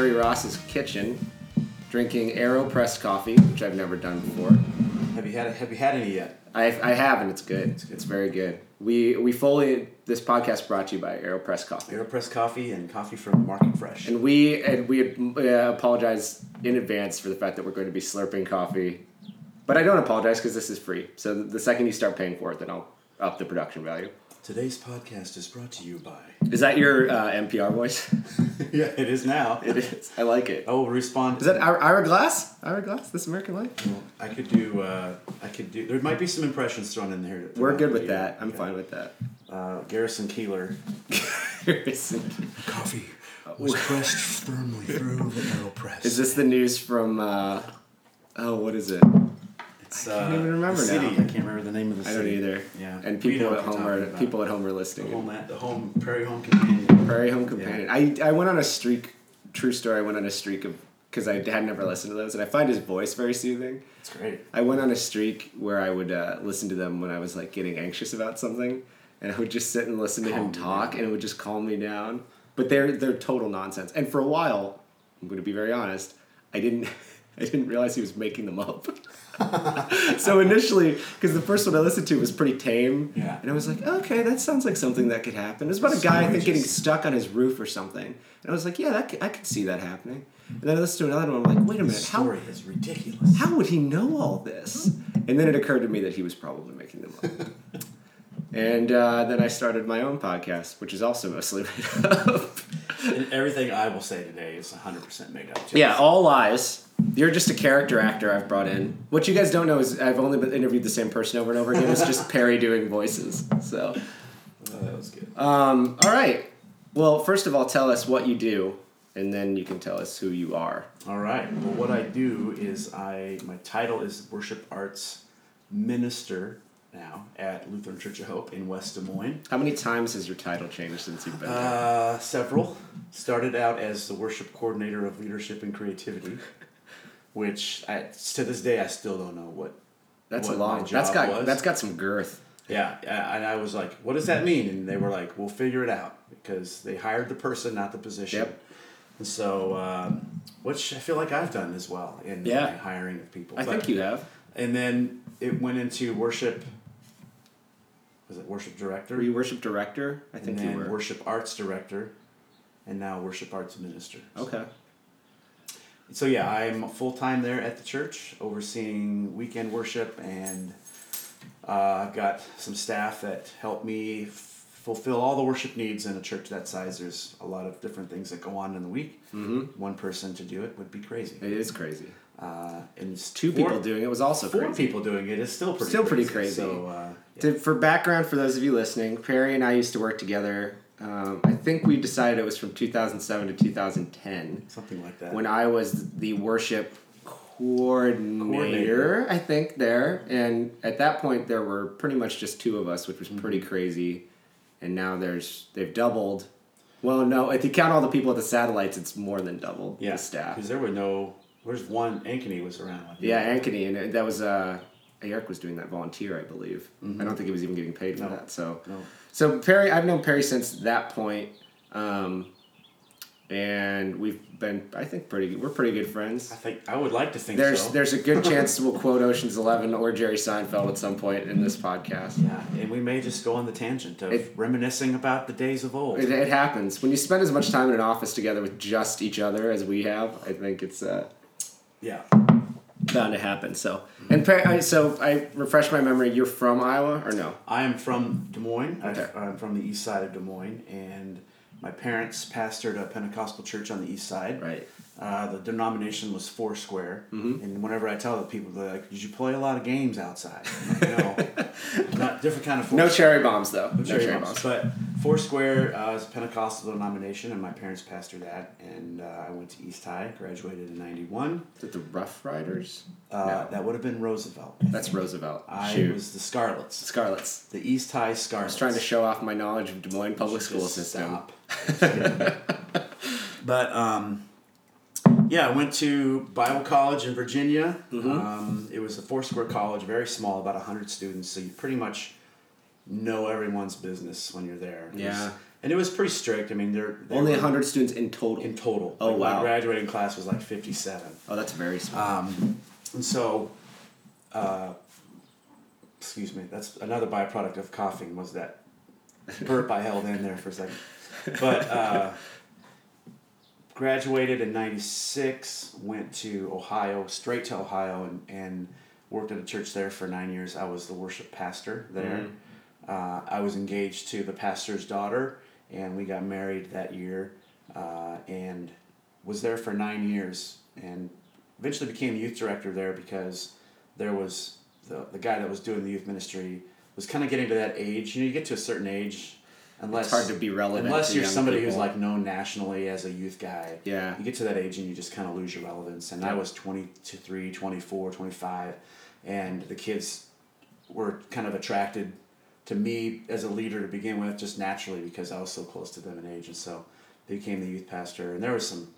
Perry Ross's kitchen, drinking AeroPress coffee, which I've never done before. Have you had Have you had any yet? I, I have, and it's good. It's, very good. We we fully this podcast brought to you by AeroPress Coffee. AeroPress Coffee and coffee from Market Fresh. And we and we uh, apologize in advance for the fact that we're going to be slurping coffee, but I don't apologize because this is free. So the second you start paying for it, then I'll up the production value. Today's podcast is brought to you by. Is that your uh, NPR voice? yeah, it is now. It is. I like it. I will respond. Is that Ira, Ira Glass? Ira Glass? This American Life? Well, I could do. Uh, I could do. There might be some impressions thrown in there. We're good with that. I'm fine with that. Uh, Garrison Keillor. Garrison. Coffee was pressed firmly through the AeroPress. Is this the news from? Uh, oh, what is it? It's, I can't uh, even remember the city. now. I can't remember the name of the city. I city. don't either. Yeah. And people at home you're about. people at home are The listening. home, at, the home Prairie Home Companion. Prairie Home Companion. I, I went on a streak. True story. I went on a streak of because I had never listened to those, and I find his voice very soothing. It's great. I went on a streak where I would uh, listen to them when I was like getting anxious about something, and I would just sit and listen to him Calm you talk, down. and it would just calm me down. But they're they're total nonsense. And for a while, I'm going to be very honest, I didn't I didn't realize he was making them up. so initially, because the first one I listened to was pretty tame, Yeah. and I was like, okay, that sounds like something that could happen. It was about a guy I think getting stuck on his roof or something, and I was like, yeah, that could, I could see that happening. And then I listened to another one. I'm like, wait a minute, how story is ridiculous. how would he know all this? And then it occurred to me that he was probably making them up. and uh, then I started my own podcast, which is also mostly made up. and everything I will say today is 100% made up. Too. yeah, all lies. You're just a character actor I've brought in. What you guys don't know is I've only been interviewed the same person over and over again. It's just Perry doing voices. So, Oh, that was good. um, all right. Well, first of all, tell us what you do, and then you can tell us who you are. All right. Well, what I do is I my title is worship arts minister now at Lutheran Church of Hope in West Des Moines. How many times has your title changed since you've been there? Uh, several. Started out as the worship coordinator of leadership and creativity, which I, to this day I still don't know what. That's what long. my That's got was. that's got some girth. Yeah, and I was like, "What does that mean?" And they were like, "We'll figure it out," because they hired the person, not the position. Yep. And so, um, which I feel like I've done as well in Yeah. hiring of people. I But- think you have. And then it went into worship. Was it worship director? Were you worship director? I think and you were. worship arts director, and now worship arts minister. Okay. So yeah, I'm full time there at the church, overseeing weekend worship, and uh, I've got some staff that help me f- fulfill all the worship needs in a church that size. There's a lot of different things that go on in the week. Mm-hmm. One person to do it would be crazy. It is crazy. Uh, and it's Two four- people doing it was also Four crazy. people doing it is still pretty Still pretty crazy. crazy. So uh, yeah. To, for background, for those of you listening, Perry and I used to work together. Um, I think we decided it was from 2007 to 2010 something like that. when I was the worship coordinator, Coordinator. I think, there. And at that point, there were pretty much just two of us, which was Mm-hmm. pretty crazy. And now there's they've doubled. Well, no, if you count all the people at the satellites, it's more than doubled yeah, the staff. because there were no. There's one. Ankeny was around. Like Yeah, Ankeny, and it- that was uh, Eric was doing that volunteer, I believe. I don't think he was even getting paid for Mm-hmm. No. that. So, No. So Perry, I've known Perry since that point, um, and we've been, I think, pretty. good. We're pretty good friends. I think I would like to think There's so. there's a good chance we'll quote Ocean's Eleven or Jerry Seinfeld at some point in this podcast. Yeah, and we may just go on the tangent of It- reminiscing about the days of old. It, it happens when you spend as much time in an office together with just each other as we have. I think it's uh, yeah, bound to happen. So, and so I refresh my memory. You're from Iowa or no? I am from Des Moines. Okay. I, I'm from the east side of Des Moines, and my parents pastored a Pentecostal church on the east side. Right. Uh, the denomination was Foursquare, Mhm. and whenever I tell the people, they're like, "Did you play a lot of games outside?" Like, no, not different kind of. No cherry bombs though. No cherry bombs. But Foursquare uh, is a Pentecostal denomination, and my parents pastored that. And uh, I went to East High, graduated in '91. Is it the Rough Riders? Uh, No. That would have been Roosevelt. That's Roosevelt. I Shoot. was the Scarlets, Scarlets. the East High Scarlets. I was trying to show off my knowledge of Des Moines public school system. stop. But um, yeah, I went to Bible College in Virginia. Mm-hmm. Um, it was a four-square college, very small, about hundred students. So you pretty much know everyone's business when you're there. There's Yeah. and it was pretty strict. I mean, they're, they Only were 100 students in total. in total. Oh, Like, wow. My graduating class was like fifty-seven. oh, that's very small. Um, and so, uh, excuse me, that's another byproduct of coughing was that burp I held in there for a second. But uh, graduated in 96, went to Ohio, straight to Ohio, and, and worked at a church there for nine years. I was the worship pastor there. Uh, I was engaged to the pastor's daughter, and we got married that year, uh, and was there for nine years, and eventually became youth director there because there was the, the guy that was doing the youth ministry was kind of getting to that age. You know, you get to a certain age, unless it's hard to be relevant. unless you're somebody who's like known nationally as a youth guy. Yeah. You get to that age and you just kind of lose your relevance. And I was 23, 24, 25, and the kids were kind of attracted to me as a leader to begin with, just naturally because I was so close to them in age. And so they became the youth pastor. And there was some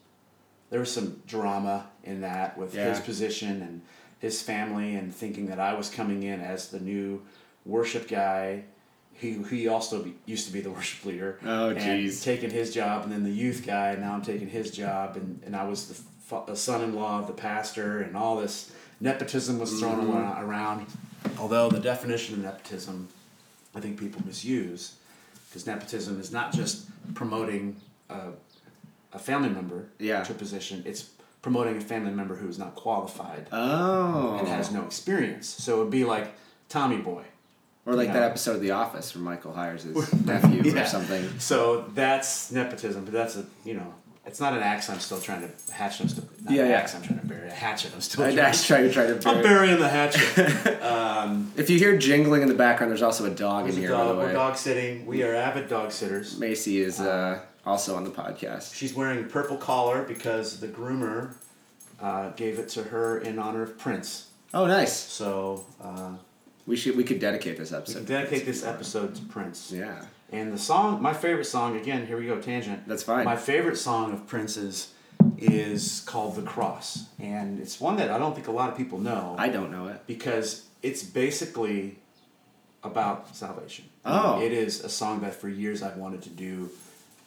there was some drama in that with his position and his family and thinking that I was coming in as the new worship guy. He, he also be, used to be the worship leader. Oh, jeez. Taking his job, and then the youth guy. And now I'm taking his job, and, and I was the, the son-in-law of the pastor, and all this nepotism was thrown Mm-hmm. around. Although the definition of nepotism, I think people misuse, because nepotism is not just promoting a, a family member Yeah. to a position; it's promoting a family member who is not qualified Oh. and has no experience. So it would be like Tommy Boy. Or like yeah. that episode of The Office where Michael hires his nephew Yeah. or something. So that's nepotism, but that's a you know, it's not an axe I'm still trying to hatch. I'm still not Yeah, an yeah. axe I'm trying to bury. A hatchet I'm still. Trying that's trying to try to. I'm bury- burying the hatchet. um, If you hear jingling in the background, there's also a dog in here. by dog. the We're dog sitting. We are avid dog sitters. Macy is uh, also on the podcast. She's wearing a purple collar because the groomer uh, gave it to her in honor of Prince. Oh, nice. So uh, We should we could dedicate this episode. to dedicate this episode to Prince. Yeah, And the song, my favorite song, again, here we go, tangent. that's fine. My favorite song of Prince's is called The Cross. And it's one that I don't think a lot of people know I don't know it. because it's basically about salvation. Oh. It is a song that for years I've wanted to do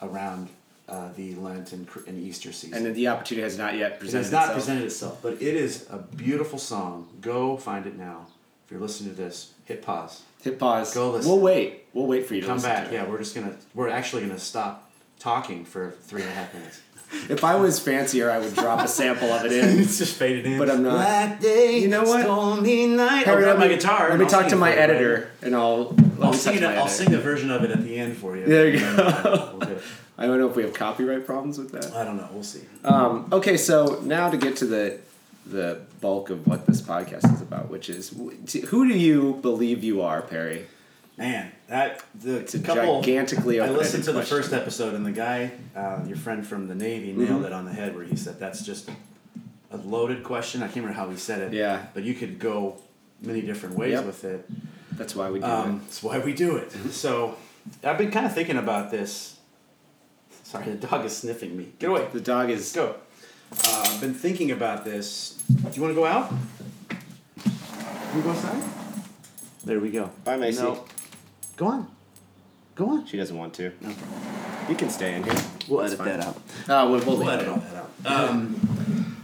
around uh, the Lent and, and Easter season. And the opportunity has not yet it presented has not itself. presented itself, but it is a beautiful song. Go find it now. If you're listening to this, hit pause. Hit pause. Go listen. We'll wait. We'll wait for you to Come back. Yeah, we're just gonna. We're actually gonna stop talking for three and a half minutes. If I was fancier, I would drop a sample of it in. it's just faded in. But I'm not. Black day, You know what? stormy night. I'll grab my guitar. Let me talk to my editor, and I'll. I'll sing touch it. my I'll sing a version of it at the end for you. There you go. uh, we'll do it. I don't know if we have copyright problems with that. I don't know. We'll see. Um, okay, so now to get to the the bulk of what this podcast is about, which is who do you believe you are, Perry? Man, that the It's a couple. gigantically I listened to the first episode, and the guy, uh, your friend from the Navy, nailed Mhm. it on the head. Where he said that's just a loaded question. I can't remember how he said it. Yeah, But you could go many different ways Yep. with it. that's why we do Um, that's why we do it. So, I've been kind of thinking about this. Sorry, the dog is sniffing me. Get away. The dog is. go. Uh, I've been thinking about this. Do you want to go out? Can we go outside? There we go. Bye, Macy. No. Go on. Go on. She doesn't want to. Okay. You can stay in here. We'll That's edit fine. that out. Oh, we'll, we'll We'll edit all that out. Um,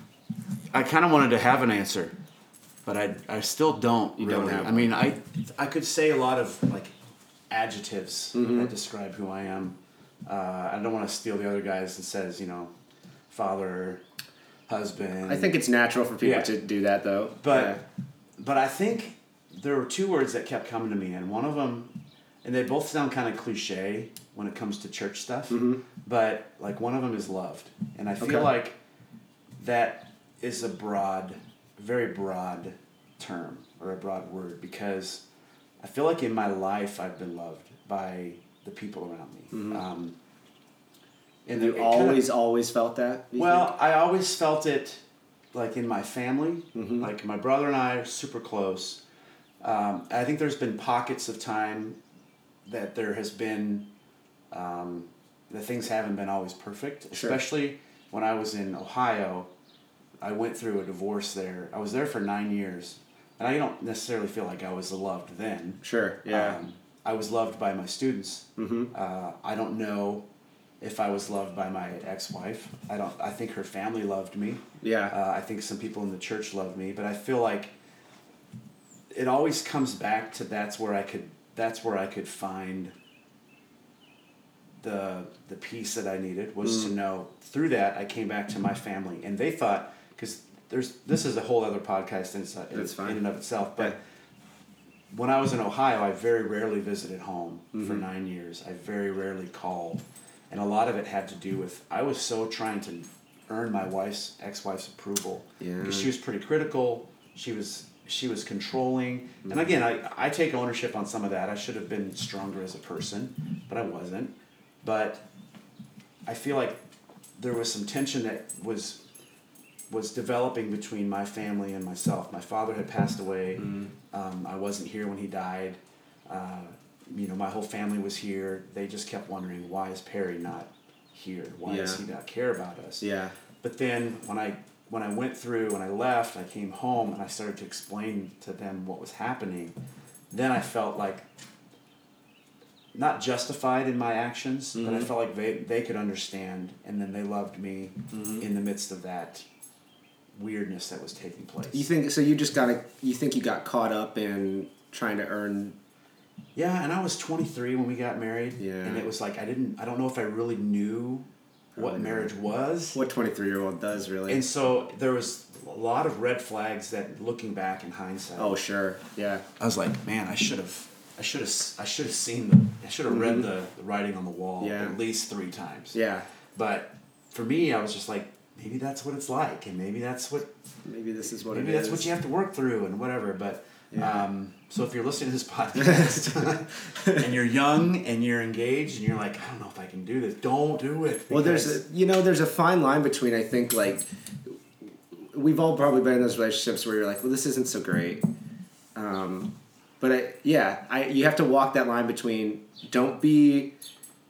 I kind of wanted to have an answer, but I, I still don't You really. don't have I mean, I I could say a lot of like adjectives Mhm. that describe who I am. Uh, I don't want to steal the other guys and says you know, father, husband. I think it's natural for people Yeah. to do that, though. But but I think there were two words that kept coming to me, and one of them, and they both sound kind of cliche when it comes to church stuff. Mhm. But like one of them is loved, and I feel Okay. like that is a broad, very broad term or a broad word because I feel like in my life I've been loved by the people around me. Mhm. Um, and you it kinda- always, always felt that. well, I always felt it like in my family. Mhm. Like my brother and I are super close. Um, I think there's been pockets of time that there has been um, that things haven't been always perfect. Sure. Especially when I was in Ohio, I went through a divorce there. I was there for nine years, and I don't necessarily feel like I was loved then. Sure. Yeah. Um, I was loved by my students. Mm-hmm. Uh, I don't know if I was loved by my ex-wife. I don't. I think her family loved me. Yeah. Uh, I think some people in the church loved me, but I feel like it always comes back to that's where I could that's where I could find the the peace that I needed was to know through that I came back to my family and they thought because there's this is a whole other podcast in, fine. in and of itself but Yeah. when I was in Ohio I very rarely visited home for Mm-hmm. nine years I very rarely called and a lot of it had to do with I was so trying to earn my wife's ex-wife's approval. Yeah. because she was pretty critical. She was she was controlling. Mm-hmm. and again I, I take ownership on some of that. I should have been stronger as a person but i wasn't. But i feel like there was some tension that was was developing between my family and myself. My father had passed away. Mm-hmm. um, i wasn't here when he died. Uh, you know my whole family was here they just kept wondering why is perry not here why does he not care about us Yeah. but then when I when I went through when I left, I came home and I started to explain to them what was happening. Then I felt like not justified in my actions, but I Mhm. felt like they, they could understand and then they loved me Mhm. in the midst of that weirdness that was taking place. You think so? You just got. You think you got caught up in trying to earn. Yeah, and I was 23 when we got married. Yeah. And it was like I didn't I don't know if I really knew what Probably not. marriage was. What twenty three year old does really? And so there was a lot of red flags that looking back in hindsight. oh sure. Yeah. I was like, man, I should have, I should have, I should have seen the, I should have read Mhm. the, the writing on the wall Yeah. at least three times. Yeah. But for me, I was just like, maybe that's what it's like, and maybe that's what, Maybe this is what maybe that's is. what you have to work through, and whatever. But Yeah. um, so if you're listening to this podcast and you're young and you're engaged and you're like, I don't know if I can do this, don't do it. Well, there's a, you know there's a fine line between I think like we've all probably been in those relationships where you're like, well, this isn't so great. Um, but I, yeah, I you have to walk that line between don't be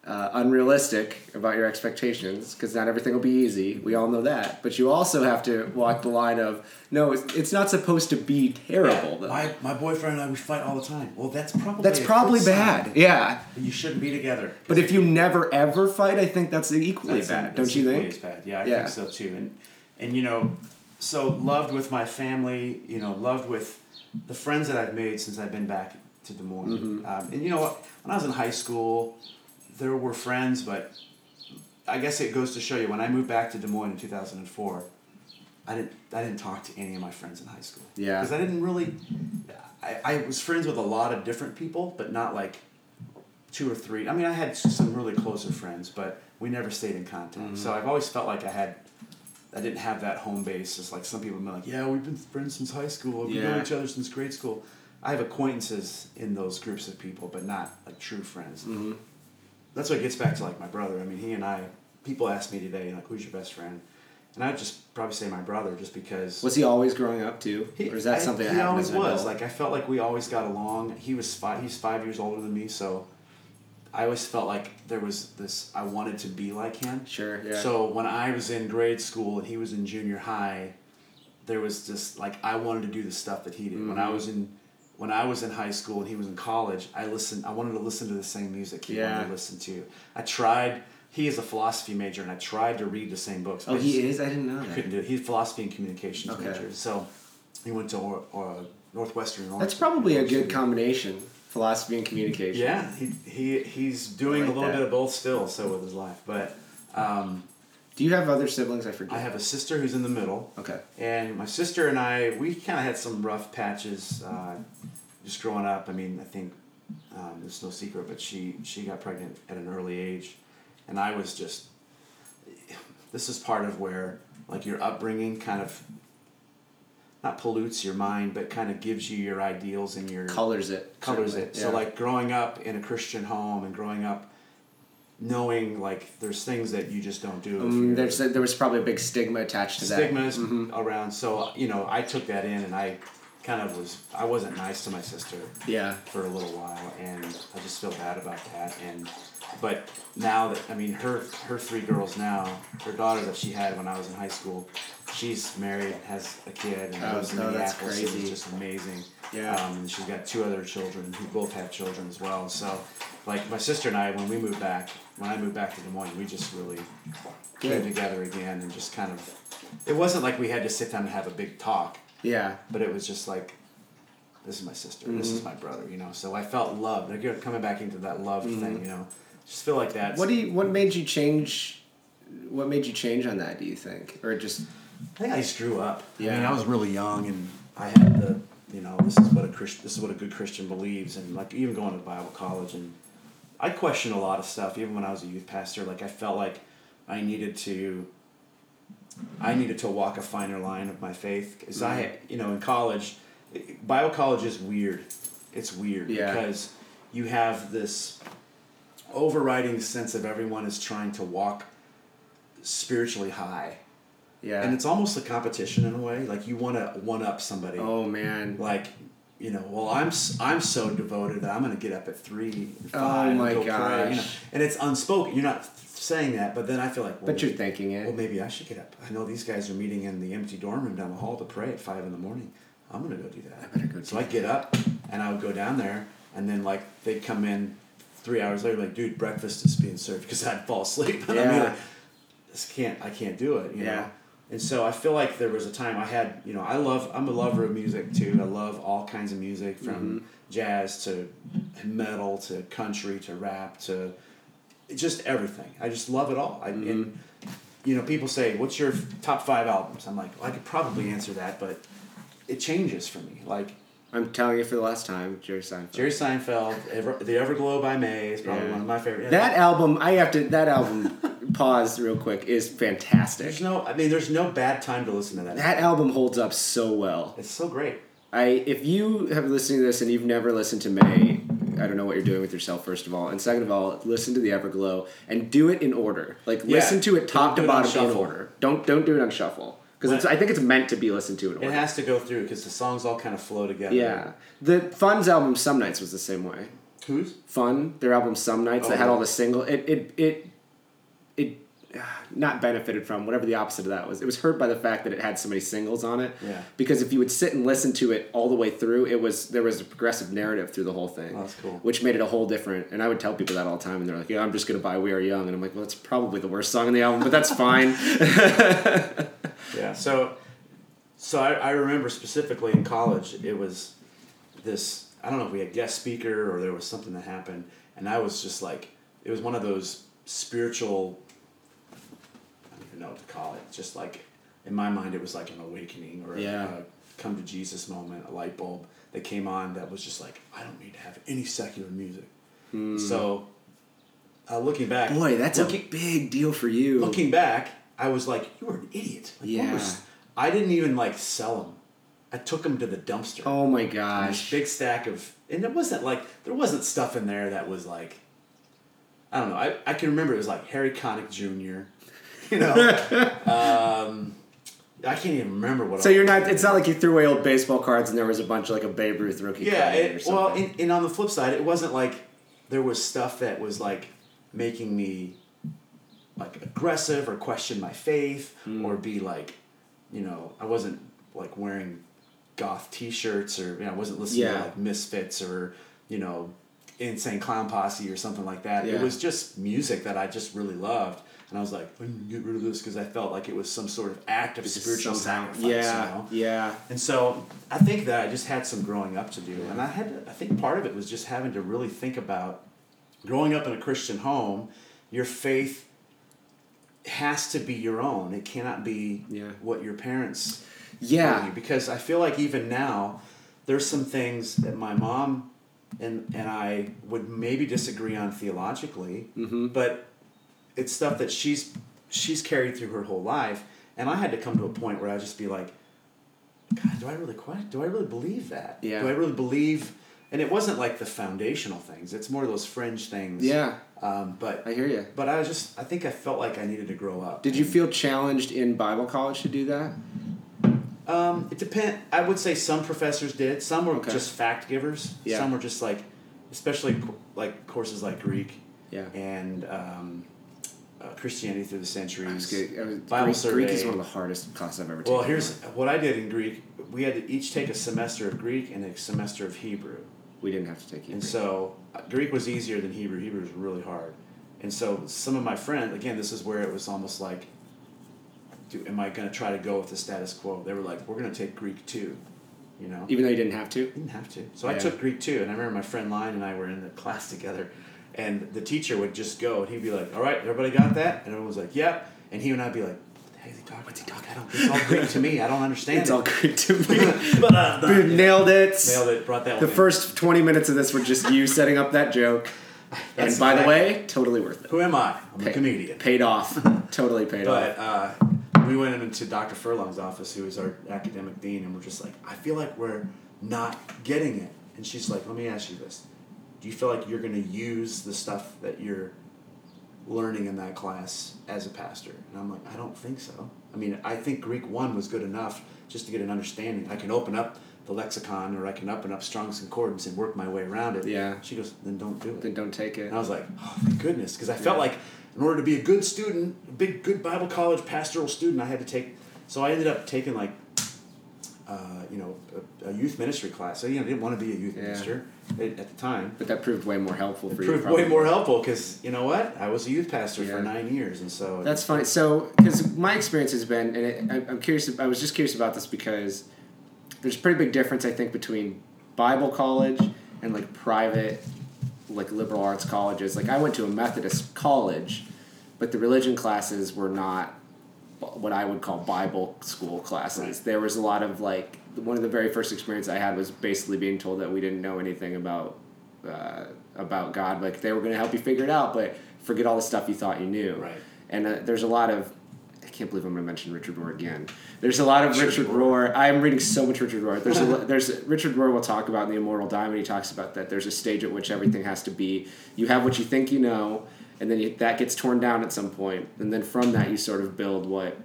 uh, unrealistic about your expectations because not everything will be easy. We all know that. But you also have to walk the line of no, it's, it's not supposed to be terrible. though. my, my boyfriend and I we fight all the time. Well, that's probably That's probably sign. bad. Yeah. You shouldn't be together. But if you never ever fight, I think that's equally That's- bad, don't you think? as bad. Yeah, I Yeah. think so too. And and you know, so loved with my family. You know, loved with the friends that I've made since I've been back to Des Moines. Mm-hmm. Um, and you know what? When I was in high school, there were friends, but I guess it goes to show you when I moved back to Des Moines in two thousand and four. I didn't. I didn't talk to any of my friends in high school. Yeah. Because I didn't really. I, I was friends with a lot of different people, but not like two or three. I mean, I had some really closer friends, but we never stayed in contact. So I've always felt like I had, I didn't have that home base. It's like some people have been like, yeah, we've been friends since high school. We've known each other since grade school. I have acquaintances in those groups of people, but not like true friends. Mm-hmm. That's what gets back to like my brother. I mean, he and I. People ask me today, like, who's your best friend? And I'd just probably say my brother, just because. Was he always growing up too, or is that I- something that he always as was like I felt like we always got along. He was five. He's five years older than me, so I always felt like there was this. I wanted to be like him. Sure. Yeah. So when I was in grade school and he was in junior high, there was just like I wanted to do the stuff that he did. When I Mhm. was in when I was in high school and he was in college, I listened. I wanted to listen to the same music he wanted Yeah. to listen to. I tried. He is a philosophy major, and I tried to read the same books. oh, he just- is. I didn't know I that. couldn't do it. He's philosophy and communications Okay. major. So he went to or, or Northwestern. That's probably a good combination: philosophy and communication. Yeah, he, he he's doing like a little that. bit of both still. So with his life, but um, Do you have other siblings? I forget. I have a sister who's in the middle, Okay. and my sister and I we kind of had some rough patches uh, just growing up. I mean, I think um, it's no secret, but she she got pregnant at an early age, and I was just. This is part of where like your upbringing kind of. Not pollutes your mind, but kind of gives you your ideals and your Colors it. colors certainly. it. So Yeah. like growing up in a Christian home and growing up knowing like there's things that you just don't do. if Um, you're- there was probably a big stigma attached to that. stigmas Mhm. around. So you know, I took that in and I kind of was I wasn't nice to my sister Yeah. for a little while, and I just feel bad about that. And but now that I mean her her three girls now, her daughter that she had when I was in high school, she's married, has a kid, and Oh, lives in no, that's Minneapolis. and crazy. It's just amazing. Yeah. Um, and she's got two other children who both have children as well. So, like my sister and I, when we moved back, when I moved back to Des Moines, we just really came together again and just kind of. It wasn't like we had to sit down and have a big talk, Yeah. but it was just like, this is my sister, this Mm-hmm. is my brother, you know. So I felt loved. Like you're coming back into that love thing, you know. Just feel like that. Mm-hmm. What do you? What made you change? What made you change on that? Do you think, or just? I think I just grew up. I mean, I was really young, and I had the, you know, this is what a Christ, this is what a good Christian believes, and like even going to Bible college, and I questioned a lot of stuff. Even when I was a youth pastor, like I felt like I needed to. I needed to walk a finer line of my faith because I, you know, in college, Bible college is weird. It's weird Yeah. because you have this overriding sense of everyone is trying to walk spiritually high Yeah. and it's almost a competition in a way. Like you want to one up somebody. oh man. Like, you know, well, I'm I'm so devoted that I'm going to get up at three, Oh five, my and go pray. You know, gosh. and it's unspoken. You're not saying that, but then I feel like, well, But you're thinking it. well, maybe I should get up. I know these guys are meeting in the empty dorm room down the hall to pray at five in the morning. I'm gonna go do that. I better go so I get up and I would go down there, and then like they'd come in three hours later, like, dude, breakfast is being served because I'd fall asleep, and I'd be Yeah. like, this can't, I can't do it, you Yeah. know. And so I feel like there was a time I had, you know, I love, I'm a lover of music too. I love all kinds of music from Mm-hmm. jazz to metal to country to rap to just everything. I just love it all. I, Mm-hmm. and, you know, people say, "What's your top five albums?" I'm like, well, I could probably answer that, but it changes for me. Like I'm telling you for the last time, Jerry Seinfeld. Jerry Seinfeld, Ever, "The Everglow" by Mae is probably Yeah. one of my favorite. That album, I have to. That album, pause real quick, is fantastic. there's no, I mean, there's no bad time to listen to that. That album holds up so well. It's so great. I if you have listened to this and you've never listened to Mae, I don't know what you're doing with yourself. First of all, and second of all, listen to the Everglow and do it in order. Like Yeah. listen to it top Don't to do it on bottom in order. Don't don't do it on shuffle because I think it's meant to be listened to in order. It has to go through because the songs all kind of flow together. yeah, the Fun's album Some Nights was the same way. Who's? Fun, their album Some Nights that Oh, had all the single. It it it. Not benefited from whatever the opposite of that was. It was hurt by the fact that it had so many singles on it. Yeah. Because if you would sit and listen to it all the way through, it was there was a progressive narrative through the whole thing. Oh, that's cool. Which made it a whole different. And I would tell people that all the time, and they're like, "Yeah, I'm just gonna buy We Are Young," and I'm like, "Well, it's probably the worst song on the album, but that's fine." Yeah. So, so I, I remember specifically in college, it was this. I don't know if we had guest speaker or there was something that happened, and I was just like, it was one of those spiritual. I don't even know what to call it. Just like in my mind, it was like an awakening or Yeah. a, a come to Jesus moment, a light bulb that came on that was just like, I don't need to have any secular music. So, uh, looking back. Boy, that's looking, a big deal for you. looking back, I was like, "You were an idiot." Like, Yeah. was- I didn't even like sell them. I took them to the dumpster. oh my gosh. big stack of, and it wasn't like there wasn't stuff in there that was like, I don't know. I, I can remember it was like Harry Connick Jr. You know, um, I can't even remember what. So all- you're not. It's not like you threw away old baseball cards and there was a bunch of like a Babe Ruth rookie. Yeah, card it well, and, and on the flip side, it wasn't like there was stuff that was like making me like aggressive or question my faith Hmm. or be like, you know, I wasn't like wearing goth T-shirts or you know, I wasn't listening Yeah. to like Misfits or you know, Insane Clown Posse or something like that. It was just music that I just really loved. And I was like, I'm gonna get rid of this because I felt like it was some sort of act of Just spiritual sacrifice. Yeah, You know? yeah. And so I think that I just had some growing up to do, and I had to, I think part of it was just having to really think about growing up in a Christian home. Your faith has to be your own. It cannot be Yeah. what your parents Yeah. you. Because I feel like even now, there's some things that my mom and and I would maybe disagree on theologically, Mm-hmm. but it's stuff that she's she's carried through her whole life, and I had to come to a point where I just be like, God, do I really? Do I really believe that? Yeah. Do I really believe? And it wasn't like the foundational things. It's more of those fringe things. Yeah. Um, but I hear you. but I was just I think I felt like I needed to grow up. Did you feel challenged in Bible college to do that? Um, it depend. I would say some professors did. Some were Okay. just fact givers. Yeah. Some were just like, especially like courses like Greek Yeah. and um, uh, Christianity through the centuries. Good. I Bible Greek, survey. Greek is one of the hardest classes I've ever taken. Well, here's what I did in Greek. We had to each take a semester of Greek and a semester of Hebrew. we didn't have to take And so uh, Greek was easier than Hebrew. Hebrew was really hard. And so some of my friends, again, this is where it was almost like, do, am I going to try to go with the status quo? They were like, we're going to take Greek too, you know? Even though you didn't have to. didn't have to. So I took Greek too, and I remember my friend Lion and I were in the class together, and the teacher would just go, and he'd be like, "All right, everybody got that?" And everyone was like, "Yeah." And he and I'd be like, "What the heck is he talking? What's he talking? I don't. It's all Greek to me. I don't understand It's it." all Greek to me. but uh, Dude, nailed it. nailed it. Brought that The in. first 20 minutes of this were just you setting up that joke. That's and by the way, totally worth it. Who am I? I'm a comedian. Paid off. totally paid But off. uh, we went into Dr. Furlong's office, who is our academic dean, and we're just like, I feel like we're not getting it. And she's like, Let me ask you this: Do you feel like you're going to use the stuff that you're learning in that class as a pastor? And I'm like, I don't think so. I mean, I think Greek one was good enough just to get an understanding. I can open up the lexicon, or I can open up Strong's Concordance and work my way around it. Yeah. She goes, Then don't do it. Then don't take it. And I was like, oh, thank goodness, because I felt like in order to be a good student, a big, good Bible college pastoral student, I had to take. So I ended up taking like, uh, you know, a, a youth ministry class. So you know, I didn't want to be a youth Yeah. minister at, at the time. But that proved way more helpful It for proved you. way more helpful because you know what? I was a youth pastor Yeah. for nine years, and so That's funny. So, because my experience has been, and it, I, I'm curious. I was just curious about this because there's a pretty big difference, I think, between Bible college and like private, like liberal arts colleges. Like I went to a Methodist college, but the religion classes were not what I would call Bible school classes. Right. There was a lot of like one of the very first experience I had was basically being told that we didn't know anything about uh, about God. Like they were going to help you figure it out, but forget all the stuff you thought you knew. Right. And uh, there's a lot of I can't believe I'm going to mention Richard Rohr again. There's a lot of Richard Richard Rohr. I'm reading so much Richard Rohr. There's a, there's Richard Rohr will talk about in the Immortal Diamond. He talks about that. There's a stage at which everything has to be. You have what you think you know, and then you, that gets torn down at some point, and then from that you sort of build what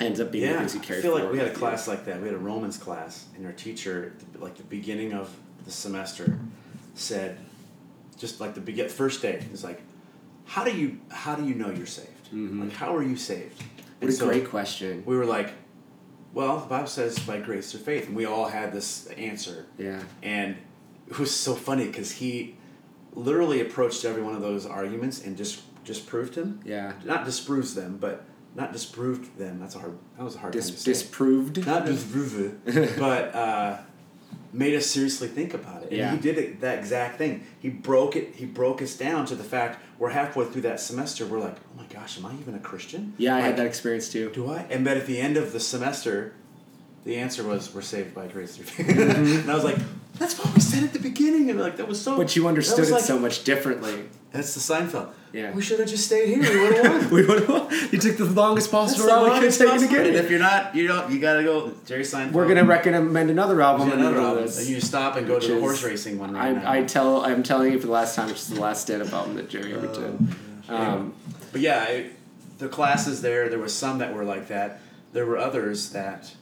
ends up being the yeah, things you I carry feel like we had a class like that. We had a Romans class, and our teacher, like the beginning of the semester, said, just like the begin first day, is like, how do you how do you know you're saved? Mm-hmm. Like, how are you saved? What And a so great question. We were like, well, the Bible says by grace through faith, and we all had this answer, Yeah. and it was so funny because he literally approached every one of those arguments and just disproved him. Yeah. Not disproves them, but not disproved them. That's a hard. That was a hard Dis- thing to say. disproved. not disprove it, but uh, made us seriously think about it. And Yeah. he did it, that exact thing. He broke it. He broke us down to the fact we're halfway through that semester. We're like, oh my gosh, am I even a Christian? Yeah, I had that experience too. Do I? And but at the end of the semester, the answer was we're saved by grace through faith. Mm-hmm. and I was like, that's what we said at the beginning. And like that was so. But you understood it like- so much differently. That's the Seinfeld. Yeah. We should have just stayed here. We would have won. we would have. you took the longest possible the route we could longest take to possible- And if you're not, you don't. You gotta go. Jerry Seinfeld. We're gonna recommend another album. Yeah, in another album. this. You stop and go to the is- horse racing one right now. I, I tell I'm telling you for the last time, which is the last stand-up album that Jerry ever did. Um, But yeah, I, the classes there, there was some that were like that. There were others that,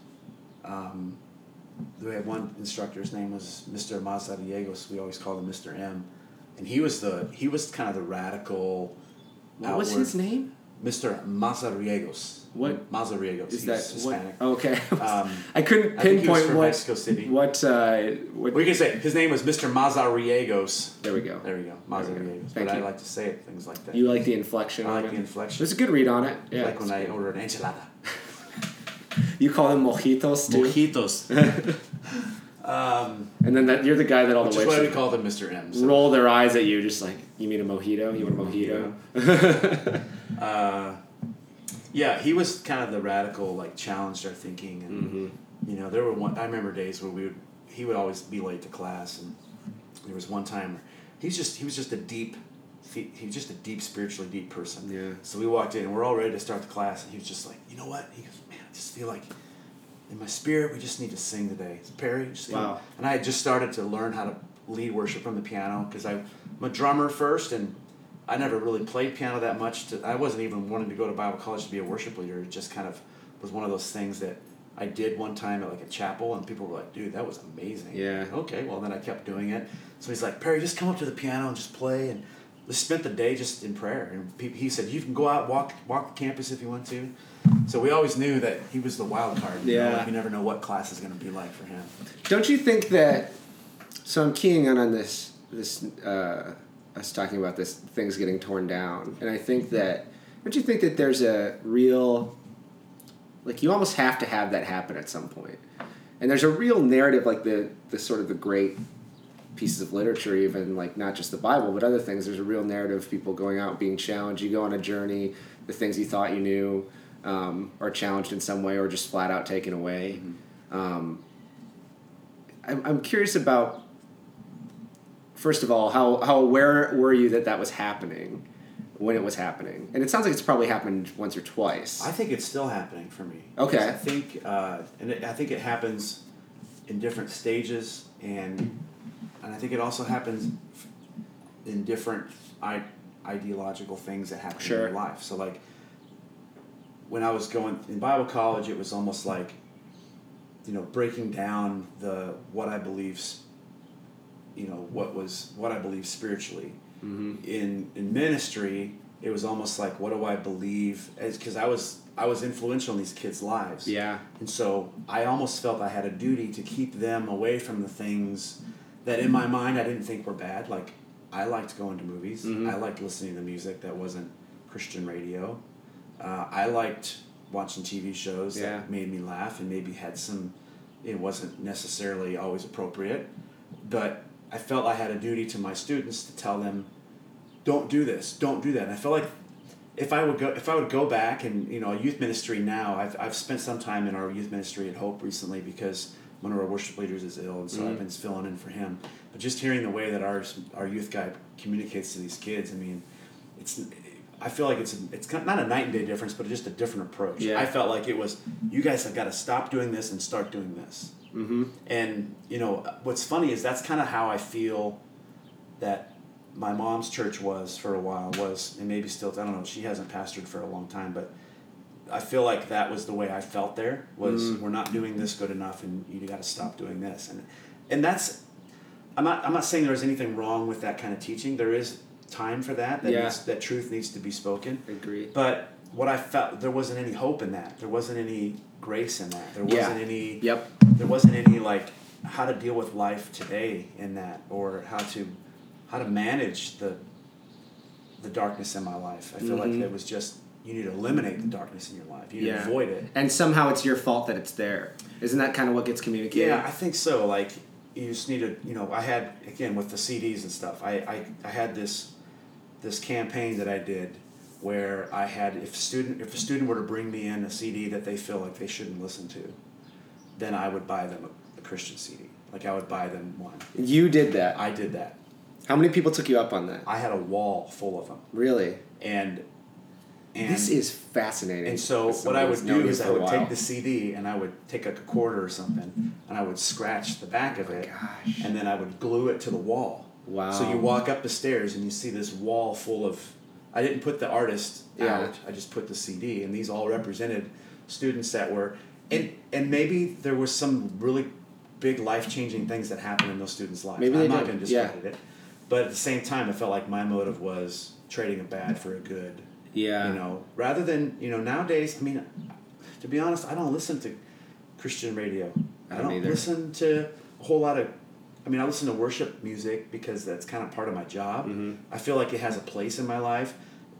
um, we had one instructor. His name was Mr. Mazariegos. We always called him Mr. M, and he was the he was kind of the radical. what was his name? Mr. Mazariegos. What- Mazariegos? Is that Hispanic. what? Okay, Um, I couldn't I think he was pinpoint from what Mexico City. what uh, what. We can say his name was Mr. Mazariegos. There we go. There we go, Mazariegos. Thank But I you. like to say it things like that. You like the inflection I like it. the inflection. There's a good read on it. Yeah, like when I order an enchilada. You call them mojitos too, Mojitos. um, and then that you're the guy that all which the is why we call them Mr. M. So, roll their eyes at you, just like you mean a mojito? You want a mojito? uh, yeah, he was kind of the radical, like challenged our thinking, and Mm-hmm. you know, there were one. I remember days where we would, he would always be late to class, and there was one time where he's just he was just a deep, he, he was just a deep spiritually deep person. Yeah. So we walked in, and we're all ready to start the class, and he was just like, you know what? He goes, man, I just feel like. In my spirit, we just need to sing today. So Perry, just you know- Wow. and I had just started to learn how to lead worship from the piano because I'm a drummer first, and I never really played piano that much. To, I wasn't even wanting to go to Bible college to be a worship leader. It just kind of was one of those things that I did one time at like a chapel, and people were like, "Dude, that was amazing." Yeah. Okay, well then I kept doing it. So he's like, "Perry, just come up to the piano and just play." And spent the day just in prayer. And he said, "You can go out walk walk the campus if you want to." So we always knew that he was the wild card. You know, Yeah. like you never know what class is going to be like for him. Don't you think that? So I'm keying in on this. This uh, us talking about this things getting torn down, and I think that. Don't you think that there's a real, like you almost have to have that happen at some point, and there's a real narrative like the the sort of the great pieces of literature, even like not just the Bible, but other things. There's a real narrative of people going out being challenged. You go on a journey, the things you thought you knew um, are challenged in some way, or just flat out taken away. Um, I'm, I'm curious about first of all how, how aware were you that that was happening when it was happening and it sounds like it's probably happened once or twice I think it's still happening for me. Okay. I think, uh, and it, I think it happens in different stages, and and I think it also happens in different I, ideological things that happen Sure. in your life. So like, when I was going in Bible college, it was almost like, you know, breaking down the what I believe, you know, what was what I believe spiritually. mm-hmm. in in ministry it was almost like what do i believe because i was i was influential in these kids lives yeah and so i almost felt i had a duty to keep them away from the things that in my mind i didn't think were bad like i liked going to movies Mhm. i liked listening to music that wasn't christian radio uh, i liked watching tv shows Yeah. that made me laugh and maybe had some it wasn't necessarily always appropriate but I felt I had a duty to my students to tell them, don't do this, don't do that. And I felt like if I would go if I would go back and you know youth ministry now, I've, I've spent some time in our youth ministry at Hope recently because one of our worship leaders is ill, and so I've Mhm. been filling in for him. But just hearing the way that our our youth guy communicates to these kids, I mean, it's I feel like it's a, it's not a night and day difference, but just a different approach. Yeah. I felt like it was you guys have got to stop doing this and start doing this. mm-hmm. And you know what's funny is that's kind of how I feel that my mom's church was for a while was and maybe still I don't know she hasn't pastored for a long time but I feel like that was the way I felt there was Mm. we're not doing this good enough and you got to stop doing this and and that's I'm not I'm not saying there's anything wrong with that kind of teaching there is time for that that Yeah. needs, that truth needs to be spoken agree but what I felt there wasn't any hope in that there wasn't any grace in that there wasn't any yep there wasn't any like how to deal with life today in that or how to how to manage the the darkness in my life. I feel like Mhm. it was just you need to eliminate the darkness in your life. You need Yeah. to avoid it. and somehow it's your fault that it's there isn't that kind of what gets communicated Yeah, I think so. Like you just need to, you know, I had again with the CDs and stuff. I I, I had this this campaign that I did where I had if student if a student were to bring me in a CD that they feel like they shouldn't listen to, then I would buy them a, a Christian CD. Like I would buy them one. you did that I did that. how many people took you up on that I had a wall full of them, really and this is fascinating and so what I would do is I would take the CD and I would take like a quarter or something and I would scratch the back of oh it, gosh. and then I would glue it to the wall. wow So you walk up the stairs and you see this wall full of. I didn't put the artist Yeah. out. I just put the CD, and these all represented students that were, and and maybe there was some really big life changing things that happened in those students' lives. Maybe I'm not going to yeah. it, but at the same time, I felt like my motive was trading a bad for a good. Yeah You know, rather than you know nowadays. I mean, to be honest, I don't listen to Christian radio. I I don't don't listen to a whole lot of. I mean, I listen to worship music because that's kind of part of my job. Mhm. I feel like it has a place in my life